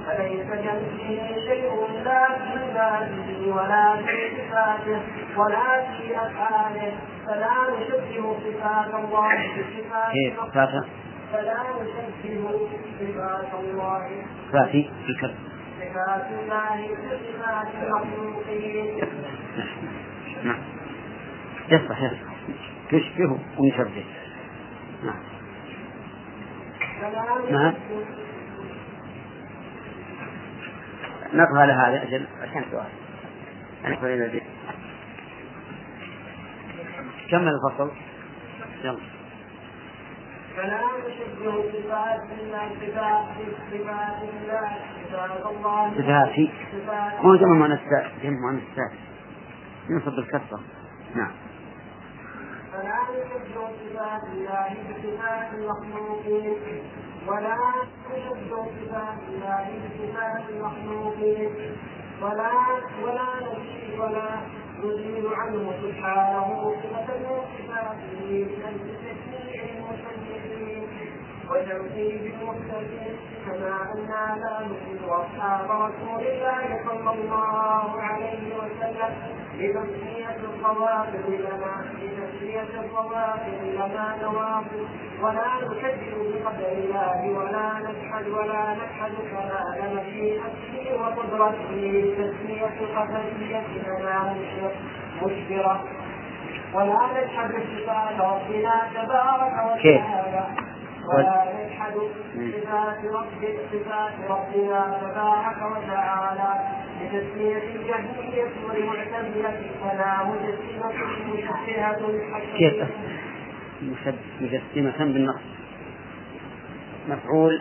E: فليس كمثله شيء لا في ذاته ولا في صفاته ولا في أفعاله فلا نشبه صفات الله بصفات فلا نشبه صفات الله
C: صفات الكذب
E: صفات الله بصفات المخلوقين
C: نعم. يصح يصح تشبه ونشبه. نعم. نعم. على هذا أجل عشان سؤال. نقف إلى البيت. كمل الفصل. يلا.
E: فلا نشبه صفات الله صفات صفات الله صفات الله
C: صفات مو جمع مؤنث جمع مؤنث ينصب بالكسرة نعم.
E: فلا نشبه صفات الله بصفات المخلوقين ولا نشبه صفات الله بصفات المخلوقين ولا ولا نزيد ولا نزيل عنه سبحانه صفة من صفاته. من وتوحيد المرسلين كما أنا لا نزيد أصحاب رسول الله صلى الله عليه وسلم بتسمية الخواطر لنا بتسمية الخواطر لنا نواقض ولا نكذب بقدر الله ولا نجحد ولا نجحد كمال مشيئته وقدرته بتسمية القدرية لنا مشبرة ولا نجحد صفات ربنا تبارك وتعالى. ولا نجحد صفات رب صفات ربنا تبارك وتعالى بتسمية الجهمية والمعتزلة فلا مجسمة مشبهة
C: كيف؟ مجسمة بالنص مفعول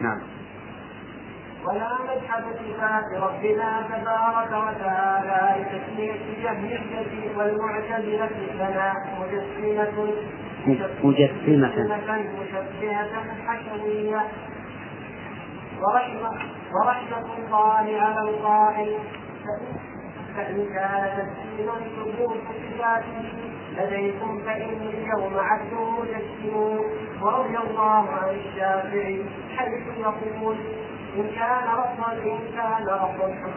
C: نعم.
E: ولا نجحد صفات ربنا تبارك وتعالى لتسمية والمعتزلة فلا مجسمة
C: مجسمة.
E: مشبهة حشوية. ورحمة ورحمة الله على القائل. فإن كان تسليما ثبوت صفاته لديكم فإني اليوم عبد مجسم. ورضي الله عن الشافعي حيث يقول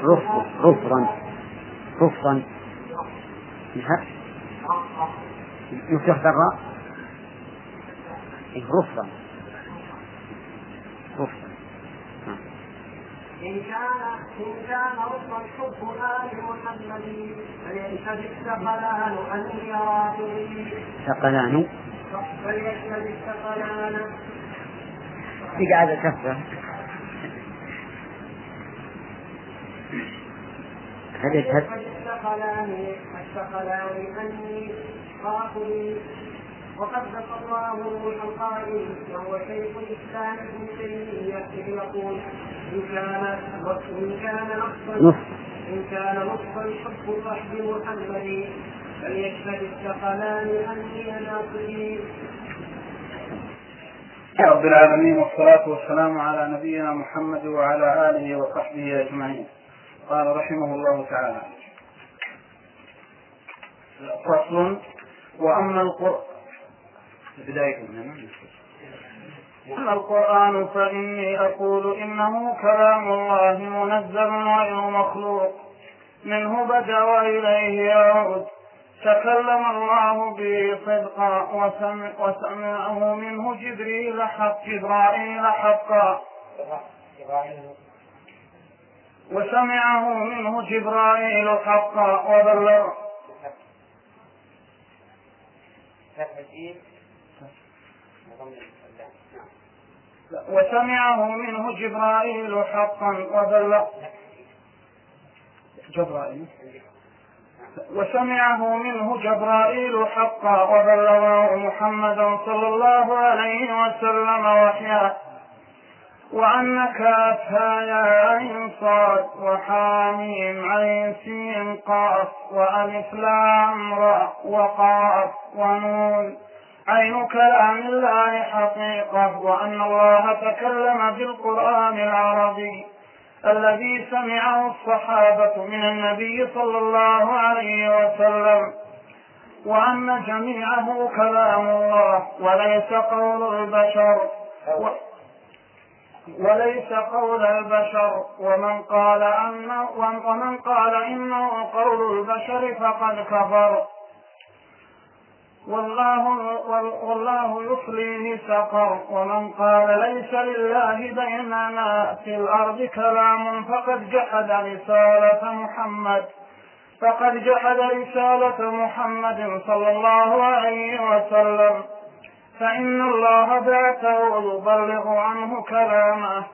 E: رفضا رفضا.
C: رفضا يفتح ذراء إيه رفضا. رفضا.
E: إن كان إن كان رفضا حب آل محمد فليشهد الثقلان أن يراه
C: ثقلان.
E: فليشهد الثقلان
C: في قاعدة هل يشهد
E: الثقلان أني وقد ذكر الله روح القائل وهو شيخ الإسلام ابن تيمية إذ يقول إن كان إن كان نصا
C: نص.
E: إن كان نصا حب صحب محمد فليشهد الثقلان أني ناصري
D: رب العالمين والصلاة والسلام على نبينا محمد وعلى آله وصحبه أجمعين. قال رحمه الله تعالى. فصل وأما القرآن بداية أما القرآن فإني أقول إنه كلام الله منزل غير مخلوق. منه بدأ وإليه يعود. تكلم الله به صدقا وسمع وسمعه منه جبريل حق جبرائيل حقا. وسمعه منه جبرائيل حقا وبلغ. وسمعه منه جبرائيل حقا وبلغ. جبرائيل. وسمعه منه جبرائيل حقا وبلغه محمد صلى الله عليه وسلم وحيا وأنك أتى يا عين صاد وحاميم عين سين قاف وألف لام راء وقاف ونون. عين كلام الله حقيقة وأن الله تكلم بالقرآن العربي. الذي سمعه الصحابة من النبي صلى الله عليه وسلم. وأن جميعه كلام الله وليس قول البشر. وليس قول البشر ومن قال أنه ومن قال إنه قول البشر فقد كفر. والله والله يصليه سقر. ومن قال ليس لله بيننا في الأرض كلام فقد جحد رسالة محمد. فقد جحد رسالة محمد صلى الله عليه وسلم. فإن الله بعثه يبلغ عنه كلامه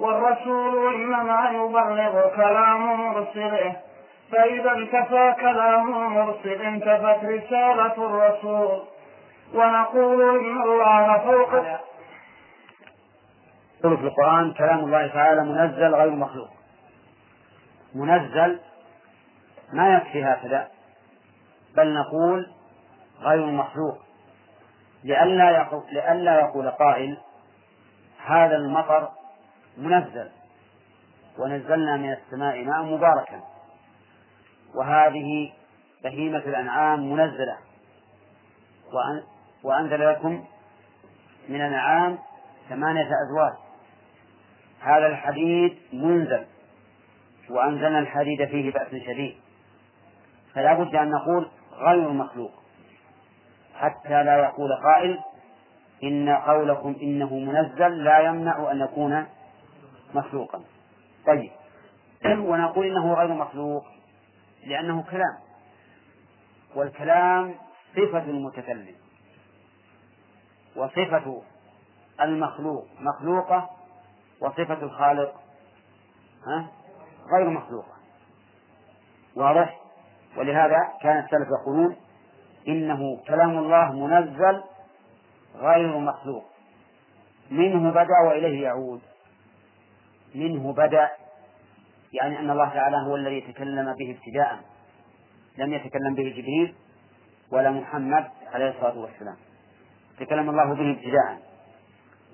D: والرسول إنما يبلغ كلام مرسله. فإذا انتفى كلام مرسل انتفت رسالة الرسول. ونقول إن الله فوق
C: في القرآن كلام الله تعالى منزل غير مخلوق. منزل ما يكفي هكذا بل نقول غير مخلوق. لئلا يقول, لئلا يقول قائل هذا المطر منزل ونزلنا من السماء ماء مباركا وهذه بهيمة الأنعام منزلة وأن وأنزل لكم من الأنعام ثمانية أزواج. هذا الحديد منزل وأنزلنا الحديد فيه بأس شديد. فلا بد أن نقول غير مخلوق. حتى لا يقول قائل إن قولكم إنه منزل لا يمنع أن يكون مخلوقا. طيب. ونقول إنه غير مخلوق لأنه كلام. والكلام صفة المتكلم. وصفة المخلوق مخلوقة وصفة الخالق ها غير مخلوقة. واضح؟ ولهذا كان السلف يقولون إنه كلام الله منزل غير مخلوق. منه بدأ وإليه يعود. منه بدأ يعني أن الله تعالى هو الذي تكلم به ابتداء. لم يتكلم به جبريل ولا محمد عليه الصلاة والسلام. تكلم الله به ابتداء.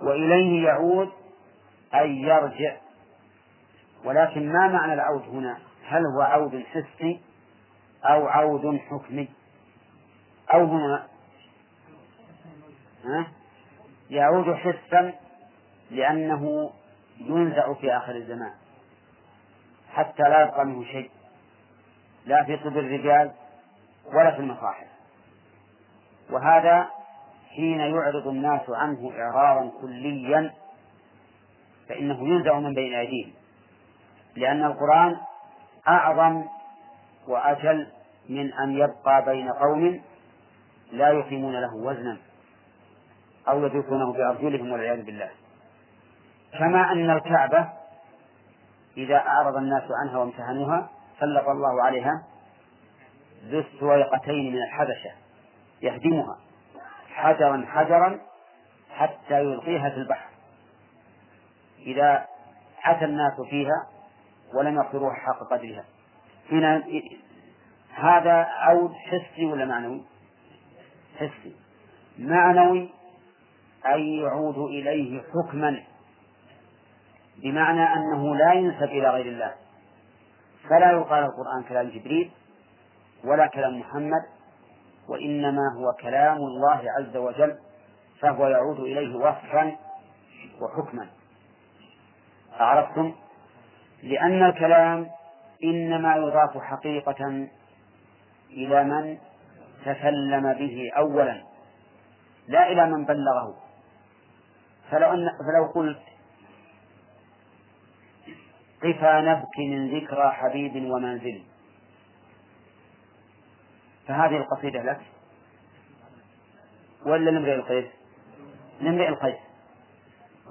C: وإليه يعود أي يرجع. ولكن ما معنى العود هنا؟ هل هو عود حسي أو عود حكمي؟ أو هنا ها؟ يعود حسا لأنه ينزع في آخر الزمان حتى لا يبقى منه شيء لا في طب الرجال ولا في المصاحف وهذا حين يعرض الناس عنه إعراضا كليا فإنه ينزع من بين أيديهم لأن القرآن أعظم وأجل من أن يبقى بين قوم لا يقيمون له وزنا أو يدركونه بأرجلهم والعياذ بالله. كما أن الكعبة إذا أعرض الناس عنها وامتهنوها سلط الله عليها ذو السويقتين من الحبشة يهدمها حجرا حجرا حتى يلقيها في البحر. إذا عتى الناس فيها ولم يقدروها حق قدرها. هنا هذا عود حسي ولا معنوي؟ حسي معنوي أي يعود إليه حكما بمعنى أنه لا ينسب إلى غير الله. فلا يقال القرآن كلام جبريل ولا كلام محمد وإنما هو كلام الله عز وجل فهو يعود إليه وصفا وحكما. أعرفتم؟ لأن الكلام إنما يضاف حقيقة إلى من؟ تكلم به أولا. لا إلى من بلغه. فلو أن فلو قلت قفا نبكي من ذكرى حبيب ومنزل. فهذه القصيدة لك؟ ولا لامرئ القيس؟ لامرئ القيس.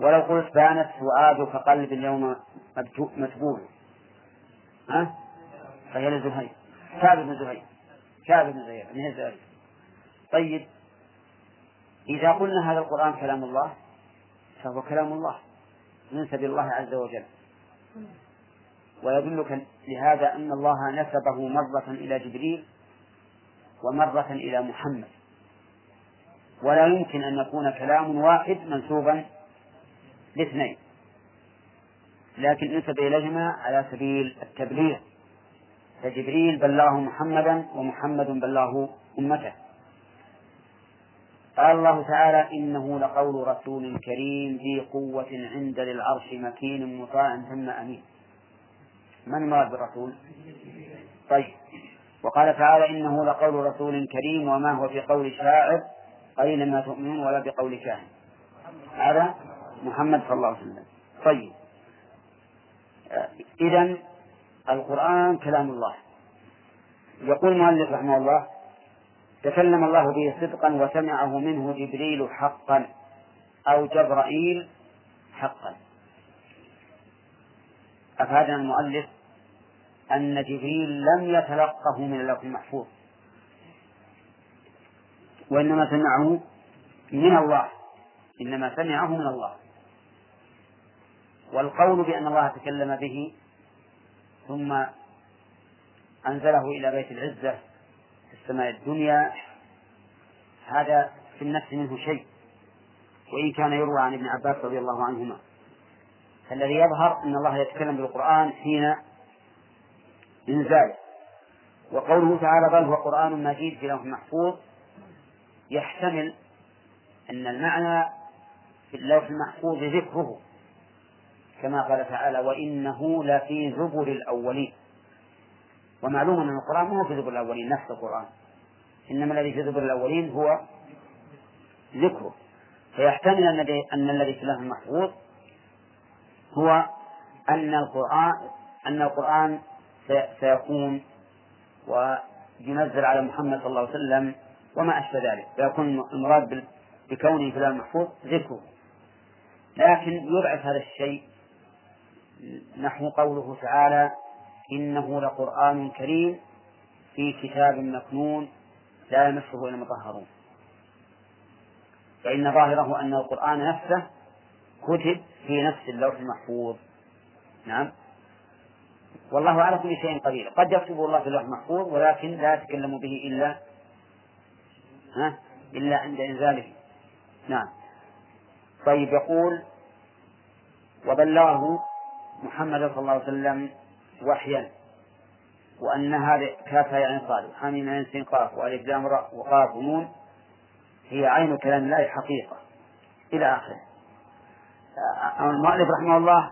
C: ولو قلت بانت فؤادك قلب اليوم متبوع ها؟ فهي لزهير. كعب بن زهير. بن زهير من هي طيب إذا قلنا هذا القرآن كلام الله فهو كلام الله. ينسب الله عز وجل. ويدلك لهذا أن الله نسبه مرة إلى جبريل ومرة إلى محمد. ولا يمكن أن يكون كلام واحد منسوبا لاثنين. لكن نسب إليهما على سبيل التبليغ. فجبريل بلغه محمدا ومحمد بلغه أمته. قال الله تعالى إنه لقول رسول كريم ذي قوة عند للعرش مكين مطاع ثم أمين. من المراد بالرسول؟ طيب. وقال تعالى إنه لقول رسول كريم وما هو بقول شاعر؟ أينما تؤمنون ولا بقول كاهن هذا محمد صلى الله عليه وسلم. طيب. إذا القرآن كلام الله. يقول المؤلف رحمه الله تكلم الله به صدقا وسمعه منه جبريل حقا أو جبرائيل حقا. أفادنا المؤلف أن جبريل لم يتلقه من اللوح المحفوظ وإنما سمعه من الله إنما سمعه من الله. والقول بأن الله تكلم به ثم أنزله إلى بيت العزة في السماء الدنيا. هذا في النفس منه شيء. وإن كان يروى عن ابن عباس رضي الله عنهما. فالذي يظهر أن الله يتكلم بالقرآن حين إنزاله. وقوله تعالى بل هو قرآن مجيد في لوح محفوظ. يحتمل أن المعنى في اللوح المحفوظ ذكره. كما قال تعالى وإنه لفي زبر الأولين. ومعلوم أن القرآن ما هو في زبر الأولين نفس القرآن. إنما الذي في زبر الأولين هو ذكره. فيحتمل أن الذي في اللوح المحفوظ هو أن القرآن أن القرآن سيكون وينزل على محمد صلى الله عليه وسلم وما أشبه ذلك. فيكون المراد بكونه في اللوح المحفوظ ذكره. لكن يبعث هذا الشيء نحو قوله تعالى إنه لقرآن كريم في كتاب مكنون لا يمسه إلا المطهرون. فإن ظاهره أن القرآن نفسه كتب في نفس اللوح المحفوظ. نعم. والله على كل شيء قدير. قد يكتبه الله في اللوح المحفوظ ولكن لا يتكلم به إلا ها؟ إلا عند إنزاله. نعم. طيب يقول وبلغه محمد صلى الله عليه وسلم وحيا وأن هذه كافها يعني صاد حاميم عين قاف وألف لام راء وقاف ونون هي عين كلام الله حقيقة إلى آخره. المؤلف رحمه الله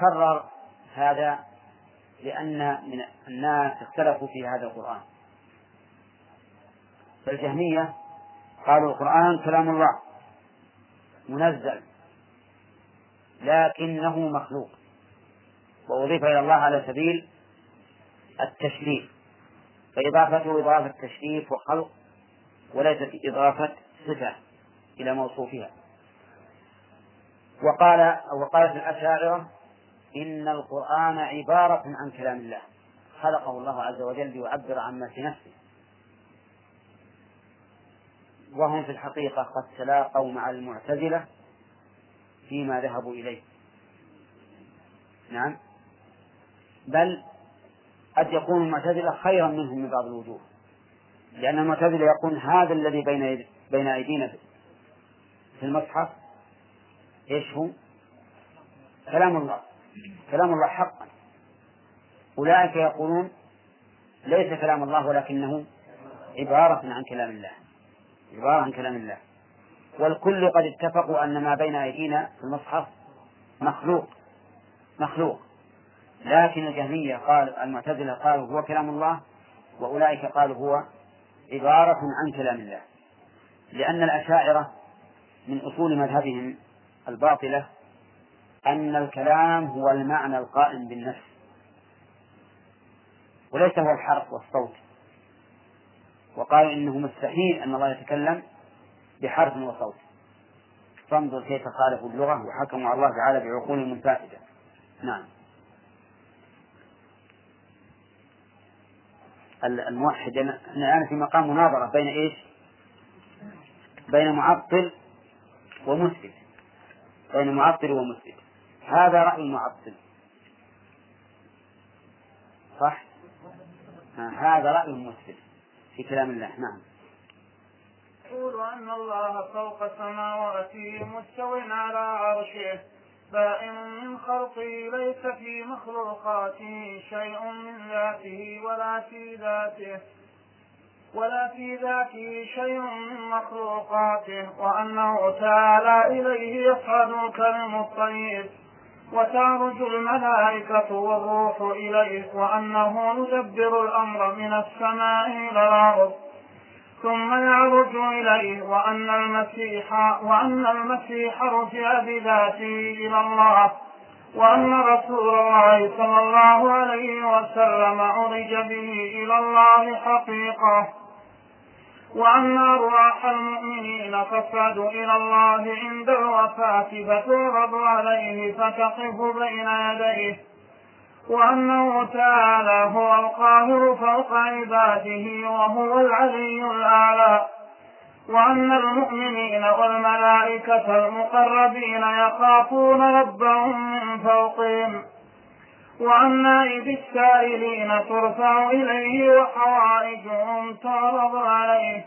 C: كرر هذا لأن من الناس اختلفوا في هذا القرآن. فالجهمية قالوا القرآن كلام الله منزل. لكنه مخلوق. وأضيف إلى الله على سبيل التشريف. فإضافته إضافة تشريف وخلق وليست إضافة صفة إلى موصوفها. وقال وقالت الأشاعرة إن القرآن عبارة عن كلام الله. خلقه الله عز وجل ليعبر عما في نفسه. وهم في الحقيقة قد تلاقوا مع المعتزلة فيما ذهبوا إليه. نعم. بل قد يكون المعتزلة خيرا منهم من بعض الوجوه. لأن المعتزلة يقول هذا الذي بين بين أيدينا في المصحف إيش هو؟ كلام الله. كلام الله حقا. أولئك يقولون ليس كلام الله ولكنه عبارة عن كلام الله. عبارة عن كلام الله. والكل قد اتفقوا أن ما بين أيدينا في المصحف مخلوق مخلوق. لكن الجهمية قال المعتزلة قالوا هو كلام الله وأولئك قالوا هو عبارة عن كلام الله. لأن الأشاعرة من أصول مذهبهم الباطلة أن الكلام هو المعنى القائم بالنفس. وليس هو الحرف والصوت. وقالوا إنه مستحيل أن الله يتكلم بحرف وصوت. فانظر كيف خالفوا اللغة وحكموا على الله تعالى بعقول منفاسدة نعم. الموحد الآن في مقام مناظرة بين إيش؟ بين معطل ومثبت بين معطل ومثبت هذا رأي المعطل. صح؟ هذا رأي المثبت في كلام الله. نعم.
D: يقول أن الله فوق سماواته مستو على عرشه. بائن من خلقه ليس في مخلوقاته شيء من ذاته ولا في ذاته ولا في ذاته شيء من مخلوقاته. وأنه تعالى إليه يصعد الكلم الطيب وتعرج الملائكة والروح إليه وأنه يدبر الأمر من السماء إلى الأرض. ثم يعرج إليه وأن المسيح وأن المسيح رفع بذاته إلى الله وأن رسول الله صلى الله عليه وسلم عرج به إلى الله حقيقة وأن أرواح المؤمنين تصعد إلى الله عند الوفاة فتعرض عليه فتقف بين يديه. وأنه تعالى هو القاهر فوق عباده وهو العلي الأعلى. وأن المؤمنين والملائكة المقربين يخافون ربهم من فوقهم. وأن أيدي السائلين ترفع إليه وحوائجهم تعرض عليه.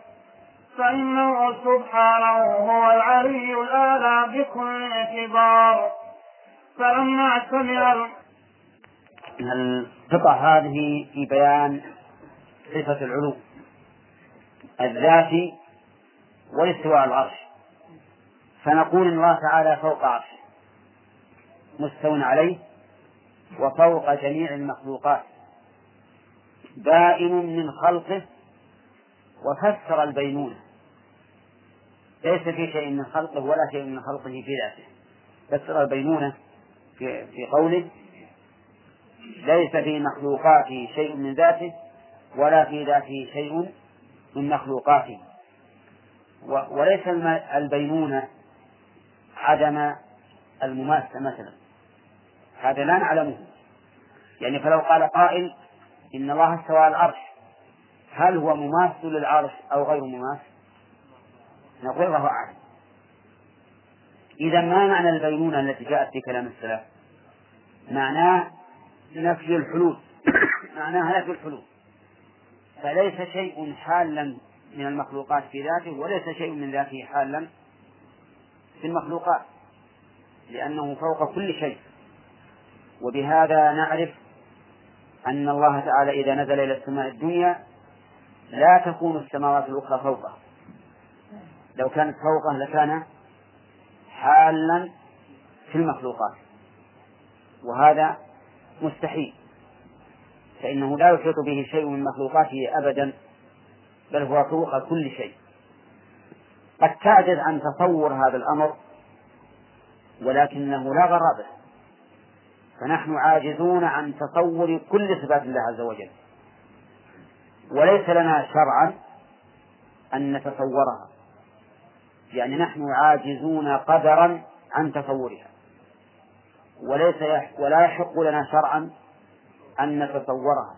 D: فإنه سبحانه هو العلي الأعلى بكل اعتبار. فلما اعتمر
C: القطع هذه في بيان صفة العلو الذاتي والاستواء العرش فنقول إن الله تعالى فوق عرشه مستو عليه وفوق جميع المخلوقات بائن من خلقه وفسر البينونة. ليس في شيء من خلقه ولا شيء من خلقه في ذاته. فسر البينونة في, في قوله ليس في مخلوقاته شيء من ذاته ولا في ذاته شيء من مخلوقاته وليس البينونة عدم المماسة مثلا هذا لا نعلمه يعني فلو قال قائل إن الله استوى على العرش هل هو مماثل للعرش أو غير مماثل؟ نقول الله أعلم إذا ما معنى البينونة التي جاءت في كلام السلف؟ معناه نفي الحلول. (coughs) معناها نفي الحلول. فليس شيء حالا من المخلوقات في ذاته وليس شيء من ذاته حالا في المخلوقات لأنه فوق كل شيء. وبهذا نعرف أن الله تعالى إذا نزل إلى السماء الدنيا لا تكون السماوات الأخرى فوقه. لو كانت فوقه لكان حالا في المخلوقات. وهذا مستحيل. فإنه لا يحيط به شيء من مخلوقاته أبدا بل هو فوق كل شيء. قد تعجز عن تصور هذا الأمر ولكنه لا غرابة. فنحن عاجزون عن تصور كل صفات الله عز وجل. وليس لنا شرعا أن نتصورها. يعني نحن عاجزون قدرا عن تصورها. وليس ولا يحق لنا شرعا أن نتصورها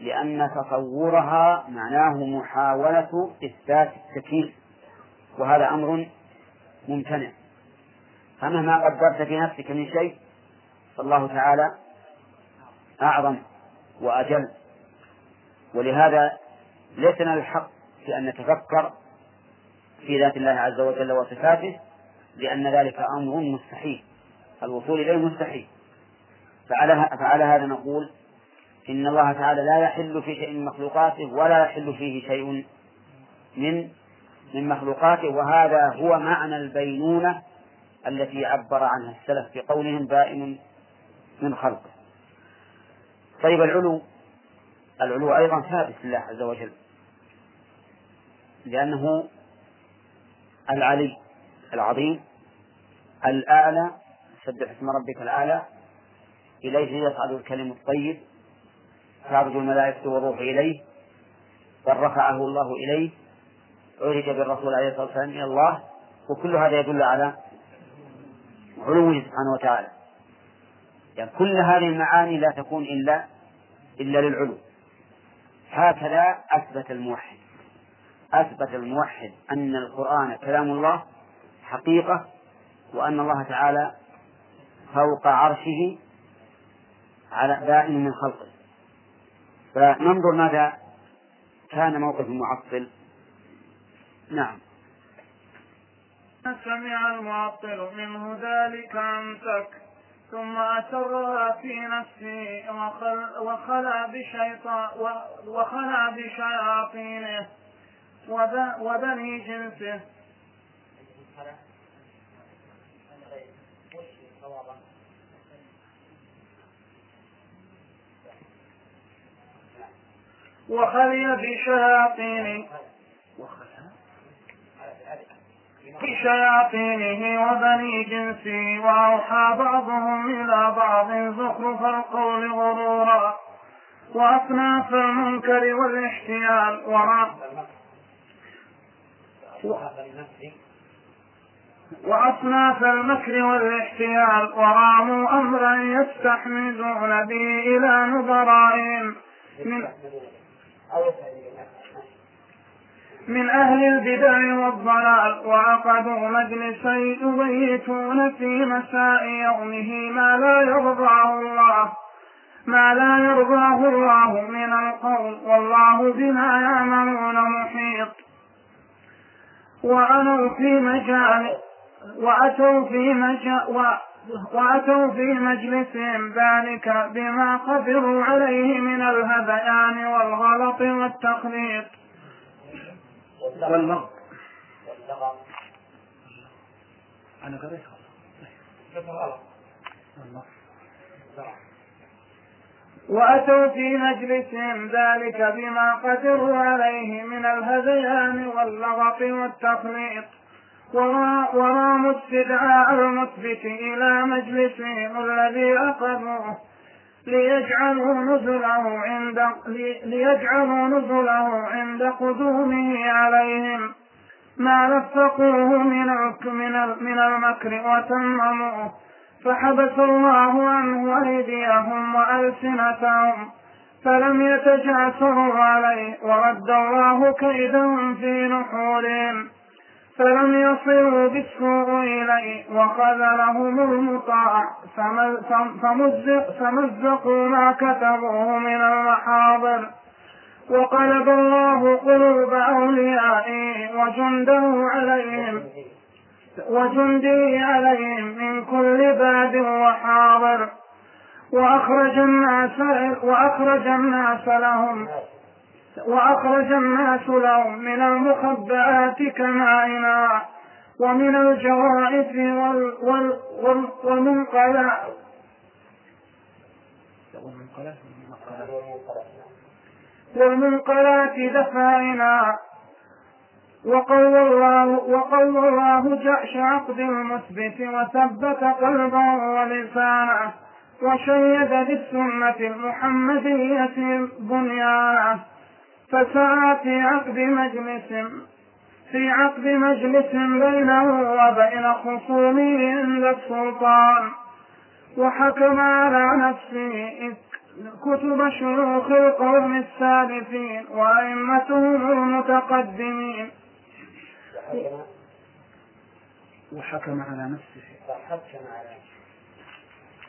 C: لأن تصورها معناه محاولة إثبات التكليف وهذا أمر ممتنع. فمهما قدرت في نفسك من شيء فالله تعالى أعظم وأجل. ولهذا ليس لنا الحق في أن نتفكر في ذات الله عز وجل وصفاته لأن ذلك أمر مستحيل. الوصول إليه مستحيل. فعلى, فعلى هذا نقول إن الله تعالى لا يحل في شيء من مخلوقاته ولا يحل فيه شيء من من مخلوقاته وهذا هو معنى البينونة التي عبر عنها السلف في قولهم بائن من خلقه. طيب العلو العلو أيضا ثابت لله عز وجل لأنه العلي العظيم الأعلى سبح اسم ربك الأعلى. إليه يصعد الكلم الطيب. تعرج الملائكة والروح إليه. بل رفعه الله إليه. عرج بالرسول عليه الصلاة والسلام إلى الله. وكل هذا يدل على علوه سبحانه وتعالى. يعني كل هذه المعاني لا تكون إلا إلا للعلو. هكذا أثبت الموحد. أثبت الموحد أن القرآن كلام الله حقيقة وأن الله تعالى فوق عرشه على دائم من خلقه. فننظر ماذا كان موقف المعطل. نعم.
D: سمع المعطل منه ذلك أمسك ثم أسرها في نفسه وخل وخلى بشيطان وخلى بشياطينه وبني جنسه. وخلي بشياطينه بشياطينه وبني جنسه وأوحى بعضهم إلى بعض زخرف القول غرورا. وأصناف المنكر والاحتيال. وراء وأصناف المكر والاحتيال. وراموا أمرا يستحمدون به إلى نظرائهم. من من أهل البدع والضلال وعقدوا مجلسا يبيتون في مساء يومه ما لا يرضاه الله. ما لا يرضاه الله من القول والله بما يعملون محيط. وأنوا في مجال وأتوا في مجال وأتوا في مجلسهم ذلك بما قدروا عليه من الهذيان والغلط والتخليط
C: واللغط
D: أنا قريت وأتوا في مجلسهم ذلك بما قدروا عليه من الهذيان واللغط والتخليط وراموا استدعاء المثبت إلى مجلسهم الذي أخذوه ليجعلوا نزله عند ليجعلوا نزله عند قدومه عليهم ما لفقوه من من المكر وتمموه فحبس الله عنه أيديهم وألسنتهم فلم يتجاسروا عليه ورد الله كيدهم في نحورهم فلم يصلوا بالسوء إليه وخذلهم المطاع. فمزق فمزقوا ما كتبوه من المحاضر. وقلب الله قلوب أوليائه وجنده عليهم وجنده عليهم من كل باد وحاضر. وأخرج الناس وأخرج الناس لهم وأخرج الناس لهم من المخبئات كمائنا ومن الجوائف وال وال وال والمنقلات دفعنا. وقوى الله وقوى الله جأش عقد المثبت وثبت قلبه ولسانه وشيد بالسنة المحمدية بنيانه. فسعى في عقد مجلس في عقد مجلس بينه وبين خصومه عند السلطان. وحكم على نفسه كتب شيوخ القوم السالفين وأئمتهم المتقدمين.
C: وحكم على نفسه.
E: وحكم على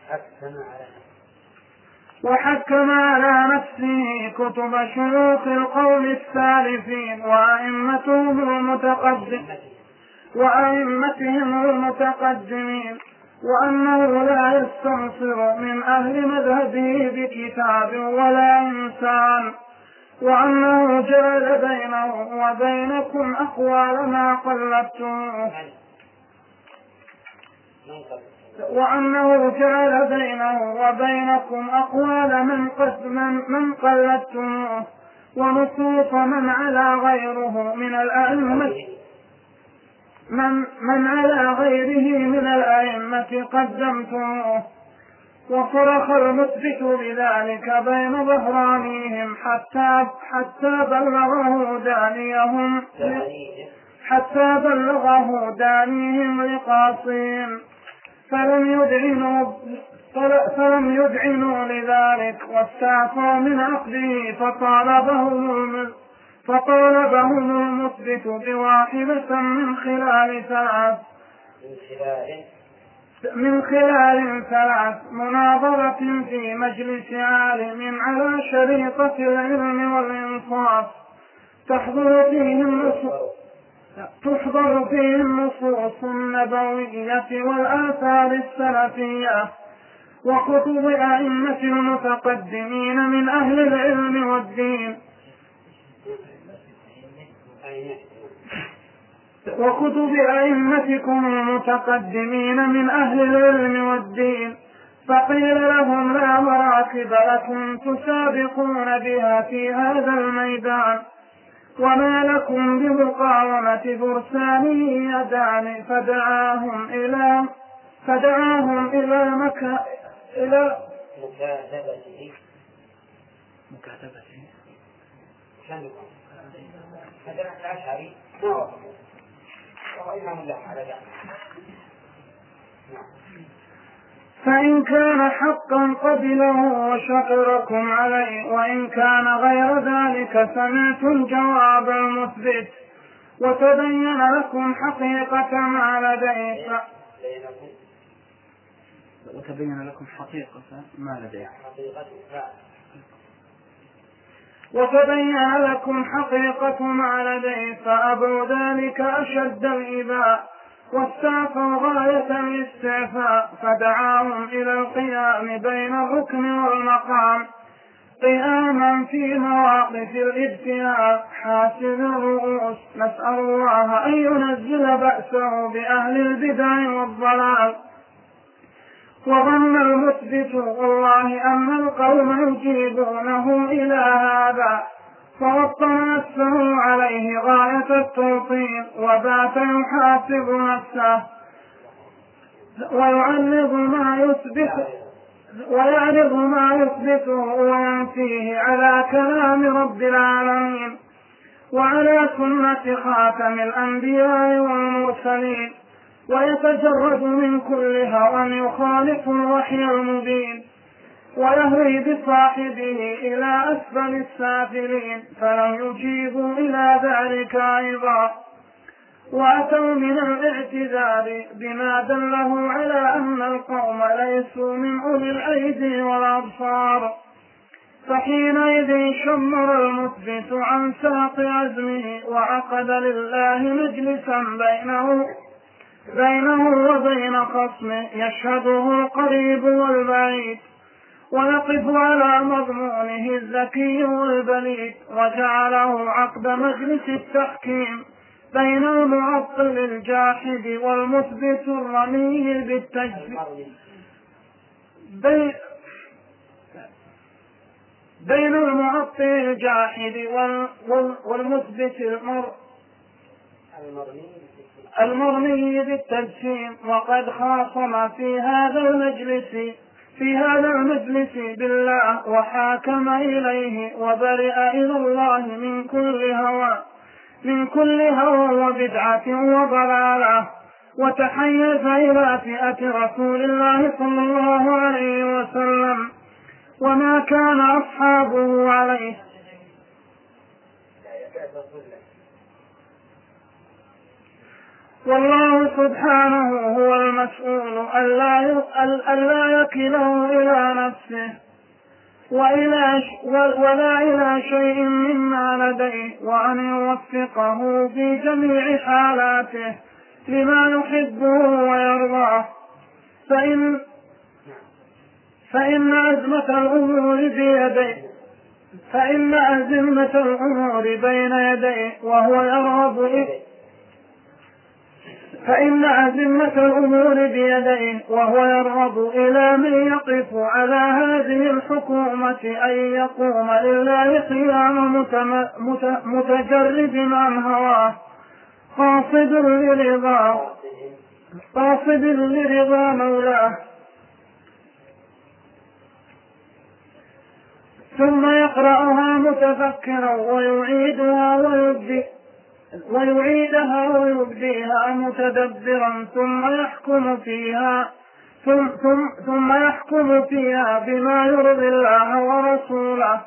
E: حكم على
D: وحكم على نفسه كتب شيوخ القوم السالفين وأئمتهم المتقدمين وأئمتهم المتقدمين وأنه لا يستنصر من أهل مذهبه بكتاب ولا إنسان وأنه جعل بينه وبينكم أقوال ما قلدتموه وأنه جعل بينه وبينكم أقوال من من, من قلدتموه ونصوص من على غيره من الأئمة من من على غيره من الأئمة قدمتموه وصرخ المثبت بذلك بين ظهرانيهم حتى حتى بلغه دانيهم. حتى بلغه دانيهم لقاصين. فلم يدعنوا فلم يدعنوا لذلك واستعفوا من عقده فطالبهم فطالبهم المثبت بواحدة من خلال ثلاث من خلال ثلاث مناظرة في مجلس عالم على شريطة العلم والإنصاف تحضر فيه النصوص تحضر فيه النصوص النبوية والآثار السلفية وكتب أئمة المتقدمين من أهل العلم والدين. وكتب أئمتكم المتقدمين من أهل العلم والدين. فقيل لهم لا مراكب لكم تسابقون بها في هذا الميدان. وما لكم بمقاومة فرسانه يدان فدعاهم إلى فدعاهم إلى مكة إلى
E: مكاتبته.
C: مكاتبته.
E: هذا الأشعري. ما وصفه وهو إمام الله على ذلك
D: فإن كان حقا قبله وشكركم عليه وإن كان غير ذلك سمعتم جواب المثبت وتبين لكم حقيقة ما لديه
C: وتبين لكم حقيقة ما لديه
D: وتبين لكم حقيقة ما لديه فأبوا ذلك أشد الإباء واستعفوا غاية الاستعفاء فدعاهم إلى القيام بين الركن والمقام. قياما في مواقف الابتلاء. حاسب الرؤوس نسأل الله أن ينزل بأسه بأهل البدع والضلال. وظن المثبت والله أن القوم يجيبونه إلى هذا. فوطن نفسه عليه غاية التوطين وبات يحاسب نفسه. ويعرض ما يثبت ويعرض ما يثبته وينفيه على كلام رب العالمين وعلى سنة خاتم الأنبياء والمرسلين ويتجرد من كل هوى يخالف الوحي المبين ويهوي بصاحبه إلى أسفل السافلين فلم يجيبوا إلى ذلك أيضا وأتوا من الاعتذار بما دله على أن القوم ليسوا من أولي الأيدي والأبصار. فحينئذ شمر المثبت عن ساق عزمه وعقد لله مجلسا بينه بينه وبين خصمه يشهده القريب والبعيد. ويقف على مضمونه الذكي والبليد وجعله عقد مجلس التحكيم. بين المعطل الجاحد والمثبت الرمي بالتجديد بين المعطل الجاحد والمثبت المر المرمي بالتجسيم. وقد خاصم في هذا المجلس في هذا المجلس بالله وحاكم إليه وبرئ إلى الله من كل هوى. من كل هوى وبدعة وضلالة. وتحيز إلى فئة رسول الله صلى الله عليه وسلم. وما كان أصحابه عليه. والله سبحانه هو المسؤول ألا يكله إلى نفسه. وإلى ولا إلى شيء مما لديه وأن يوفقه في جميع حالاته لما يحبه ويرضاه. فإن فإن أزمة الأمور بيديه فإن أزمة الأمور بين يديه وهو يرغب فإن أزمة الأمور بيديه وهو يرغب إلى من يقف على هذه الحكومة أن يقوم لله قيام متجرد عن هواه. قاصد لرضاه قاصد لرضا مولاه. ثم يقرأها متفكرا ويعيدها ويبدي ويعيدها ويبديها متدبرا ثم يحكم فيها ثم, ثم, ثم يحكم فيها بما يرضي الله ورسوله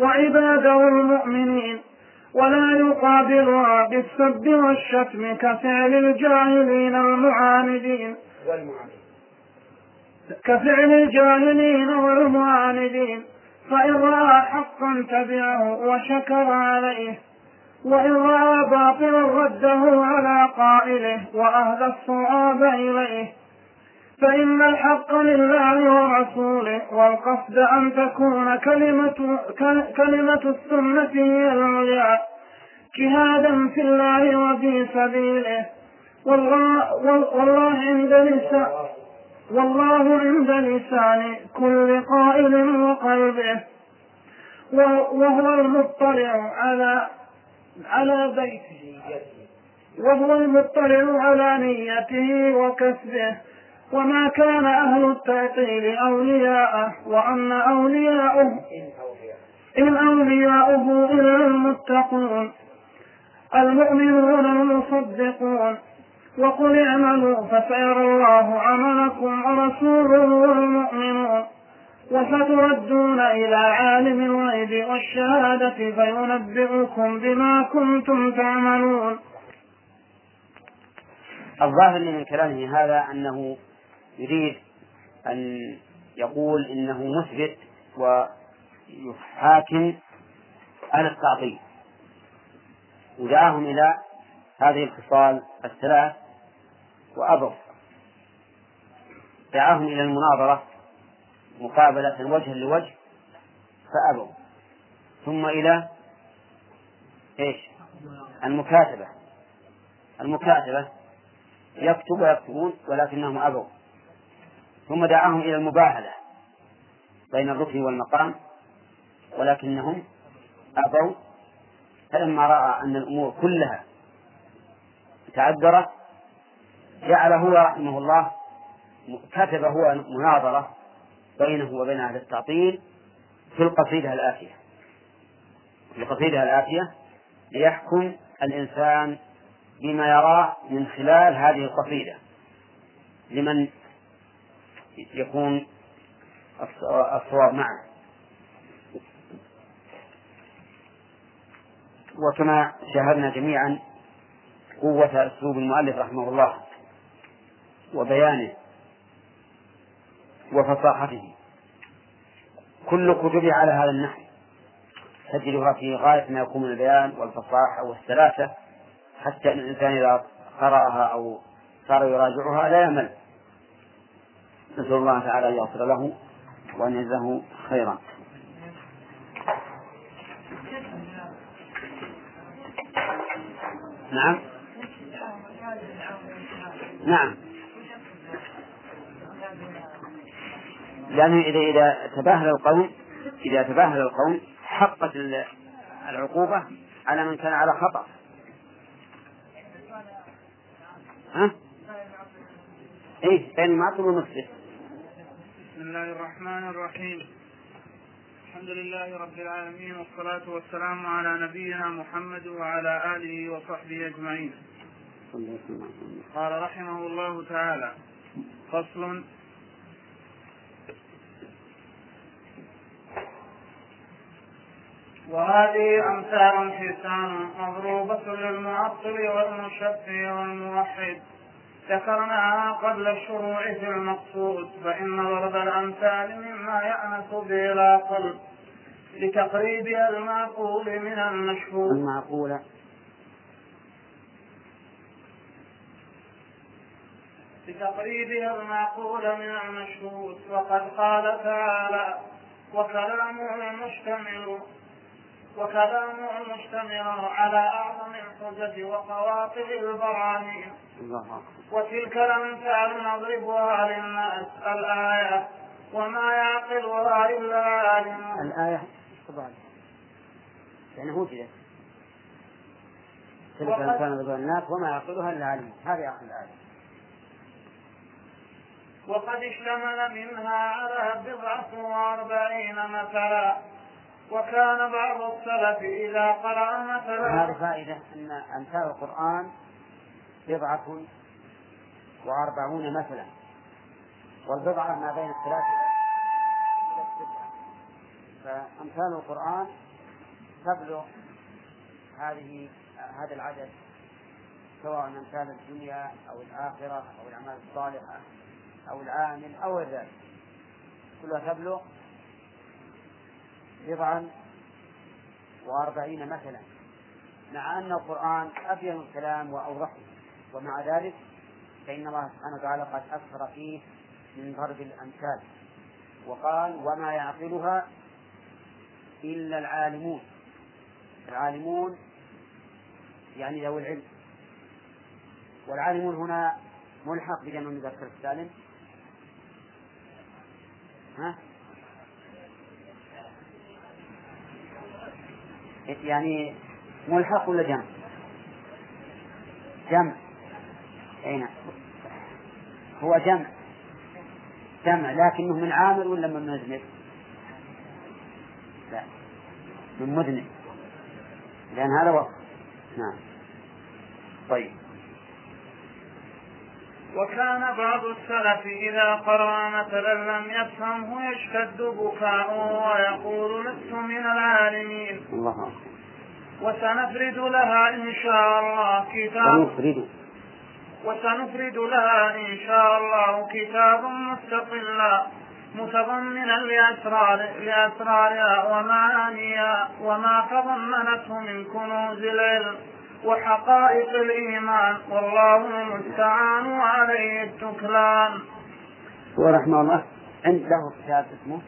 D: وعباده المؤمنين. ولا يقابلها بالسب والشتم كفعل الجاهلين المعاندين. كفعل الجاهلين والمعاندين. فإن رأى حقا تبعه وشكر عليه. وإن رأى باطلا رده على قائله وأهدى الصواب إليه. فإن الحق لله ورسوله والقصد أن تكون كلمة كلمة السنة هي العليا. جهادا في الله وفي سبيله. والله, والله عند لسان والله عند لسان كل قائل وقلبه. وهو المطلع على على بيته وهو المطلع على نيته وكسبه وما كان أهل التعطيل أولياءه وأن أولياءه إن أولياؤه إلا المتقون المؤمنون المصدقون وقل اعملوا فسيرى الله عملكم ورسوله والمؤمنون وستردون إلى عالم الغيب والشهادة فينبئكم بما كنتم تعملون.
C: الظاهر من كلامه هذا أنه يريد أن يقول إنه مثبت ويحاكم على التعطيل. ودعاهم إلى هذه الخصال الثلاث وأبوا دعاهم إلى المناظرة مقابلة وجها لوجه فأبوا. ثم إلى إيش؟ المكاتبة. المكاتبة يكتب ويكتبون ولكنهم أبوا. ثم دعاهم إلى المباهلة بين الركن والمقام ولكنهم أبوا. فلما رأى أن الأمور كلها تعذرت جعل هو رحمه الله كتب هو مناظرة بينه وبين أهل التعطيل في القصيدة الآتية. في القصيدة الآتية ليحكم الإنسان بما يراه من خلال هذه القصيدة. لمن يكون الصواب معه. وكما شاهدنا جميعا قوة أسلوب المؤلف رحمه الله وبيانه وفصاحته. كل كتبه على هذا النحو. تجدها في غاية ما يكون من البيان والفصاحة والسلاسة حتى أن الإنسان إذا قرأها أو صار يراجعها لا يمل نسأل الله تعالى أن يغفر له وأن يجزاه خيرا. نعم. نعم. لأنه إذا إذا تباهل القوم إذا تباهل القوم حقت العقوبة على من كان على خطأ. ها؟ إيه بين المعطل والمسلم.
D: بسم الله الرحمن الرحيم. الحمد لله رب العالمين والصلاة والسلام على نبينا محمد وعلى آله وصحبه أجمعين. قال رحمه الله تعالى فصل وهذه أمثال حسان مضروبة للمعطل والمشفي والموحد. ذكرناها قبل الشروع في المقصود فإن ضرب الأمثال مما يأنس به العقل لتقريبها المعقول من المشهور.
C: المعقول.
D: لتقريبها المعقول من المشهود وقد قال تعالى وكلامه مشتمل وكلامه مشتمل على أعظم الحجج وقواطع البراهين وتلك الأمثال نضربها للناس. الآية وما يعقلها إلا عالم.
C: الآية طبعا يعني وجدت تلك الأمثال نضربها للناس. وما يعقلها إلا عالم. هذه أصل الآية.
D: وقد اشتمل منها على بضعة وأربعين مثلا. وكان بعض السلف إذا قرأ مثلا
C: هذه فائدة أن أمثال القرآن بضعة وأربعون مثلا والبضعة ما بين الثلاثة فأمثال القرآن تبلغ هذه هذا العدد سواء أمثال الدنيا أو الآخرة أو الأعمال الصالحة أو العامل أو ذلك. كلها تبلغ بضعا وأربعين مثلا مع أن القرآن أبين الكلام وأوضحه. ومع ذلك فإن الله سبحانه وتعالى قد أكثر فيه من ضرب الأمثال. وقال وما يعقلها إلا العالمون. العالمون يعني ذوي العلم. والعالمون هنا ملحق بجمع المذكر السالم ها؟ يعني ملحق ولا جمع؟ جمع. أين نعم. هو جمع. جمع. لكنه من عامل ولا من مذنب؟ لا. من مذنب. لأن هذا وصف نعم. طيب.
D: وكان بعض السلف إذا قرأ مثلا لم يفهمه يشتد بكاؤه ويقول لست من العالمين.
C: الله
D: وسنفرد لها إن شاء الله كتاب سنفرد. وسنفرد لها إن شاء الله كتاب مستقلا متضمنا لأسرار لأسرارها ومعانيها وما تضمنته من كنوز العلم. وحقائق الإيمان. والله المستعان وعليه التكلان
C: هو رحمه الله. عنده كتاب اسمه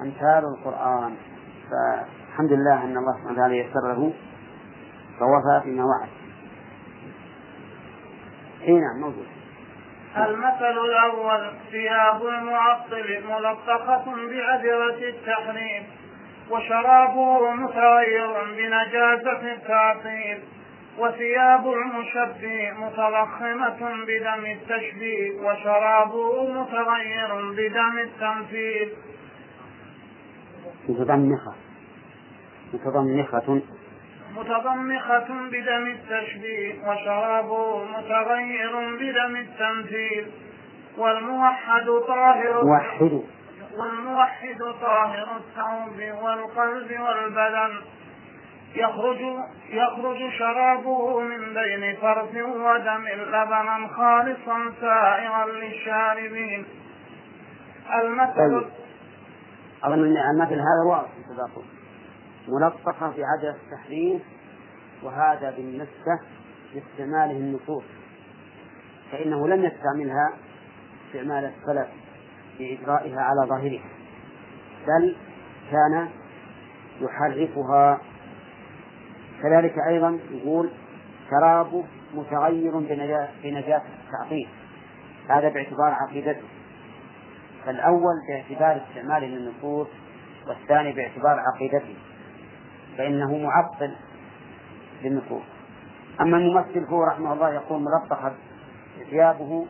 C: أمثال القرآن. فالحمد لله أن الله سبحانه وتعالى يسر له فوفى فيما وعد. اي نعم موجود.
D: المثل الأول ثياب المعطل ملطخة بعذرة التحريم. وشرابه متغير بنجاسة التعطيل وثياب المشبه متضخمة بدم التشبيه وشرابه متغير بدم التمثيل
C: متضمخة. متضمخة.
D: متضمخة بدم التشبيه وشرابه متغير بدم التمثيل والموحد طاهر.
C: موحد.
D: والموحد طاهر الثوب والقلب والبدن. يخرج يخرج شرابه من بين فرث ودم لبنا خالصا سائغا للشاربين. المثل طيب.
C: أظن أن المثل هذا واضح في ملطخة في عدد التحريف وهذا بالنسبة لاستعماله النصوص. فإنه لم يستعملها استعمال السلف. في إجرائها على ظاهرها. بل كان يحرفها. كذلك أيضا يقول شرابه متغير بنجاسة التعطيل. هذا باعتبار عقيدته. فالأول باعتبار استعماله للنصوص والثاني باعتبار عقيدته. فإنه معطل للنصوص. أما الممثل فهو رحمه الله يقول ملطخة ثيابه.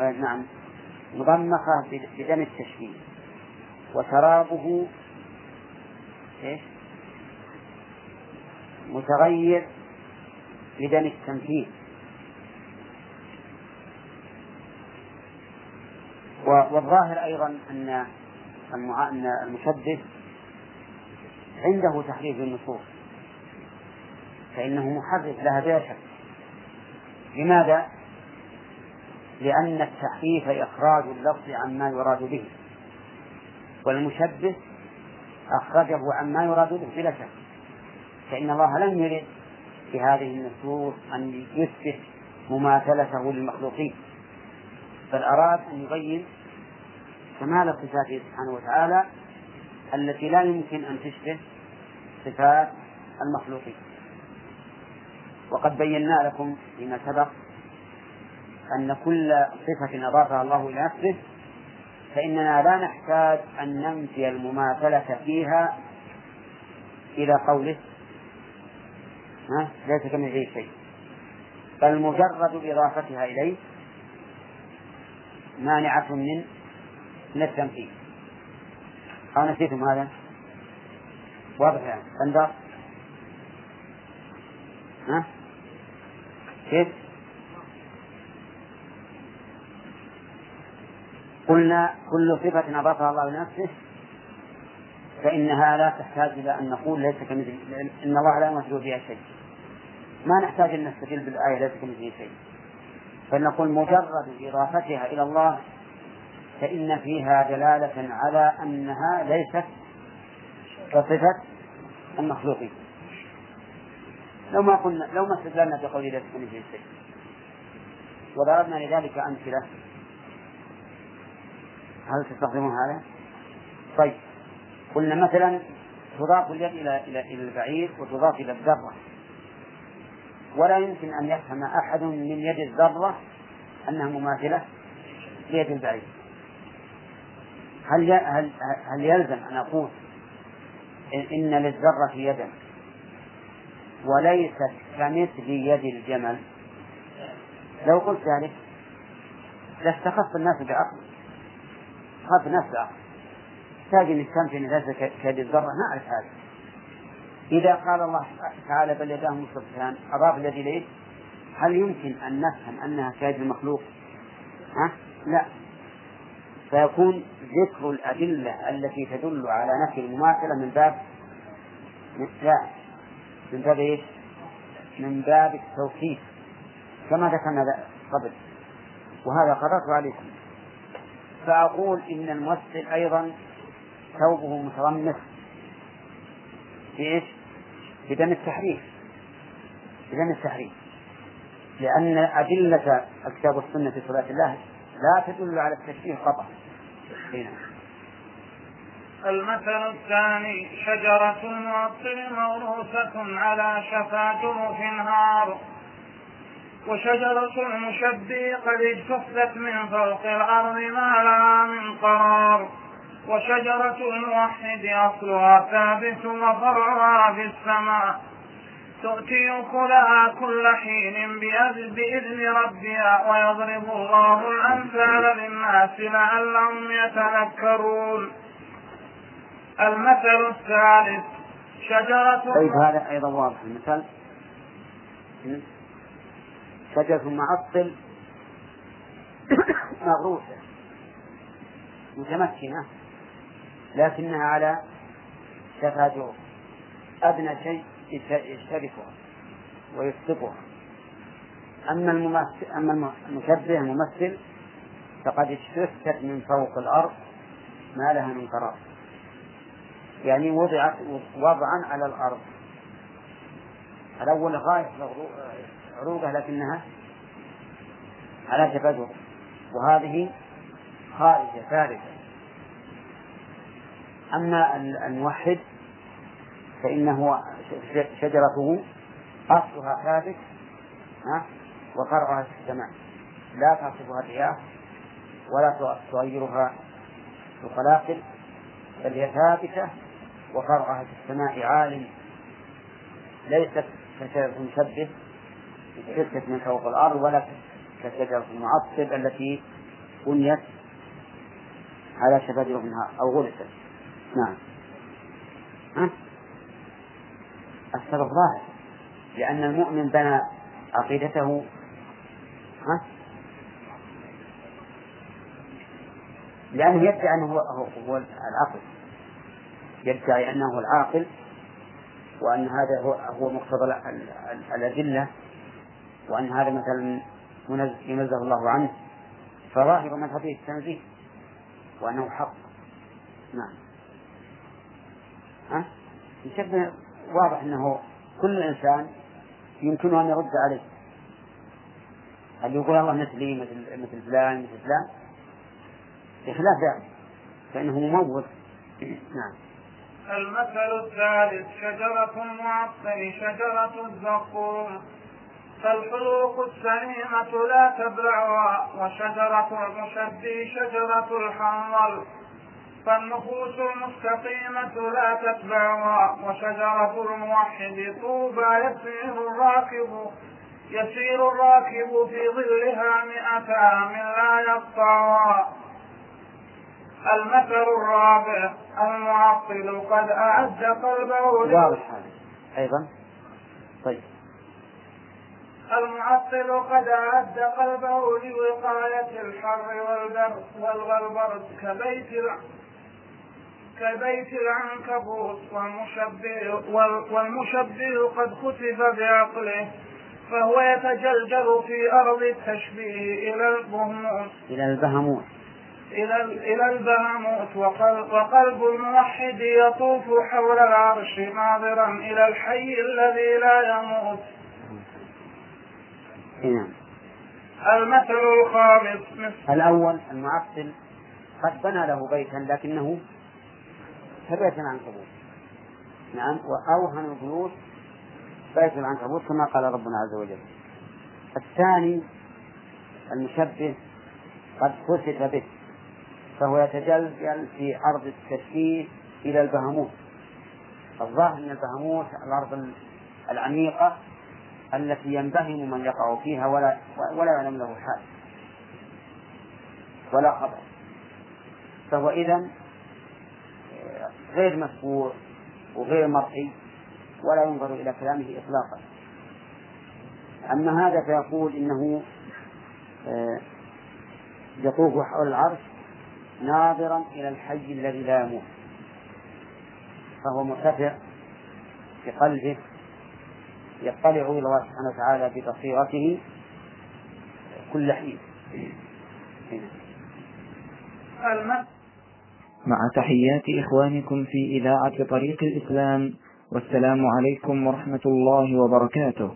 C: آه، نعم. مضمخة بدم التشبيه وشرابه إيش؟ متغير بدم التمثيل والظاهر أيضا أن أن عنده تحريف النصوص فإنه محرف لها بلا شك لماذا؟ لأن التحريف إخراج اللفظ عما يراد به. والمشبه أخرجه عما يراد به بلا شك. فإن الله لم يرد في هذه النصوص أن يثبت مماثلته للمخلوقين. بل أراد أن يبين كمال صفاته سبحانه وتعالى التي لا يمكن أن تشبه صفات المخلوقين. وقد بينا لكم فيما سبق أن كل صفة أضافها الله إلى نفسه فإننا لا نحتاج أن ننفي المماثلة فيها إلى قوله ها ليس كمثله شيء بل مجرد إضافتها إليه مانعة من من التمثيل أو نسيتم هذا؟ واضح يعني بندر ها؟ كيف؟ قلنا كل صفة أضافها الله لنفسه فإنها لا تحتاج إلى أن نقول ليس كمثل إن الله لا يمثل فيها شيء. ما نحتاج أن نستدل بالآية ليس كمثله شيء. فنقول مجرد إضافتها إلى الله فإن فيها دلالة على أنها ليست كصفة المخلوقين لو ما قلنا لو ما استدللنا بقول ليس كمثله شيء. وضربنا لذلك أمثلة. هل تستخدمون هذا؟ طيب. قلنا مثلا تضاف اليد إلى إلى إلى البعير وتضاف إلى الذرة. ولا يمكن أن يفهم أحد من يد الذرة أنها مماثلة ليد البعير. هل هل هل يلزم أن أقول إن للذرة يدا وليست كمثل يد الجمل؟ لو قلت ذلك لاستخف الناس بعقل. الناس بعقل تحتاج تستمتع ان ليس كيد الذره نعرف هذا. إذا قال الله تعالى بل يداه مبسوطتان أضاف اليد اليه هل يمكن أن نفهم أنها كيد المخلوق؟ ها؟ لا. فيكون ذكر الأدلة التي تدل على نفي المماثلة من باب لا. من باب إيش؟ من باب التوكيد كما ذكرنا قبل. وهذا قررت عليكم. فأقول إن الممثل أيضا ثوبه مترمس. بإيش؟ بدم التحريف. بدم التحريف. لأن أدلة الكتاب والسنة في صلاة الله لا تدل على التشبيه قطعا
D: المثل الثاني شجرة المعطل موروثة على شفا جرف نهار وشجرة المشبه قد اجتثت من فوق الأرض ما لها من قرار. وشجرة الموحد أصلها ثابت وفرعها في السماء. تؤتي أكلها كل حين بإذن ربها ويضرب الله الأمثال للناس لعلهم يتذكرون. المثل الثالث شجرة
C: طيب هذا أيضا واضح. المثل؟ شجرة معطل (coughs) مغروسة متمكنة لكنها على شفا أدنى شيء يشتركها ويسقطها أما الممثل أما المشبه الممثل فقد اجتثت من فوق الأرض ما لها من قرار. يعني وضعت وضعا على الأرض. الأول غاية عروقه لكنها على تفجر وهذه خارجة ثالثة. أما الموحد فإنه شجرته أصلها ثابت وفرعها في السماء. لا تعصفها الرياح ولا تغيرها القلاقل بل هي ثابتة وفرعها في السماء عال ليست كشجرة المشبه ستة من فوق الأرض ولا كشجرة المعطب التي بنيت على شفا منها أو غرست نعم ها؟ السبب ظاهر لأن المؤمن بنى عقيدته ها؟ لأنه يدعي أنه هو, العقل يدعي أنه العاقل وأن هذا هو مقتضى الأدلة وأن هذا مثلا ينزه الله عنه فظاهر مذهبه التنزيه وأنه حق. نعم. ها؟ واضح أنه كل إنسان يمكنه أن يرد عليه. هل يقول الله مثلي مثل مثل فلان مثل فلان؟ بخلاف ذلك فإنه مموت. نعم.
D: المثل الثالث شجرة المعطل شجرة الزقوم. فالحلوق السليمة لا تبلعها وشجرة المشبي شجرة الحنظل فالنفوس المستقيمة لا تتبعها وشجرة الموحد طوبى يسير الراكب يسير الراكب في ظلها مئة عام لا يقطعها المثل الرابع المعطل قد أعد قلبه
C: واضح أيضا. طيب.
D: المعطل قد أعد قلبه لوقاية الحر والبرد والبرد كبيت كبيت العنكبوت والمشبه والمشبه قد كتب بعقله فهو يتجلجل في أرض التشبيه إلى البهموت
C: إلى البهموت
D: إلى إلى البهموت وقلب, وقلب الموحد يطوف حول العرش ناظرا إلى الحي الذي لا يموت.
C: نعم.
D: المثل الخامس.
C: الأول المعطل. قد بنى له بيتا لكنه كبيت العنكبوت. نعم وأوهن البيوت بيت العنكبوت كما قال ربنا عز وجل. الثاني المشبه قد كسف به فهو يتجلجل في أرض التشبيه إلى البهموت. الظاهر أن البهموت الأرض العميقة التي ينبهم من يقع فيها ولا ولا يعلم له حال. ولا خبر فهو إذا غير مسبوع وغير مرئي ولا ينظر إلى كلامه إطلاقا. أما هذا فيقول إنه آه، يطوف حول العرش ناظرا إلى الحي الذي لا يموت. فهو مرتفع بقلبه يطلع إلى الله سبحانه وتعالى ببصيرته كل حين.
A: مع تحيات إخوانكم في إذاعة طريق الإسلام والسلام عليكم ورحمة الله وبركاته.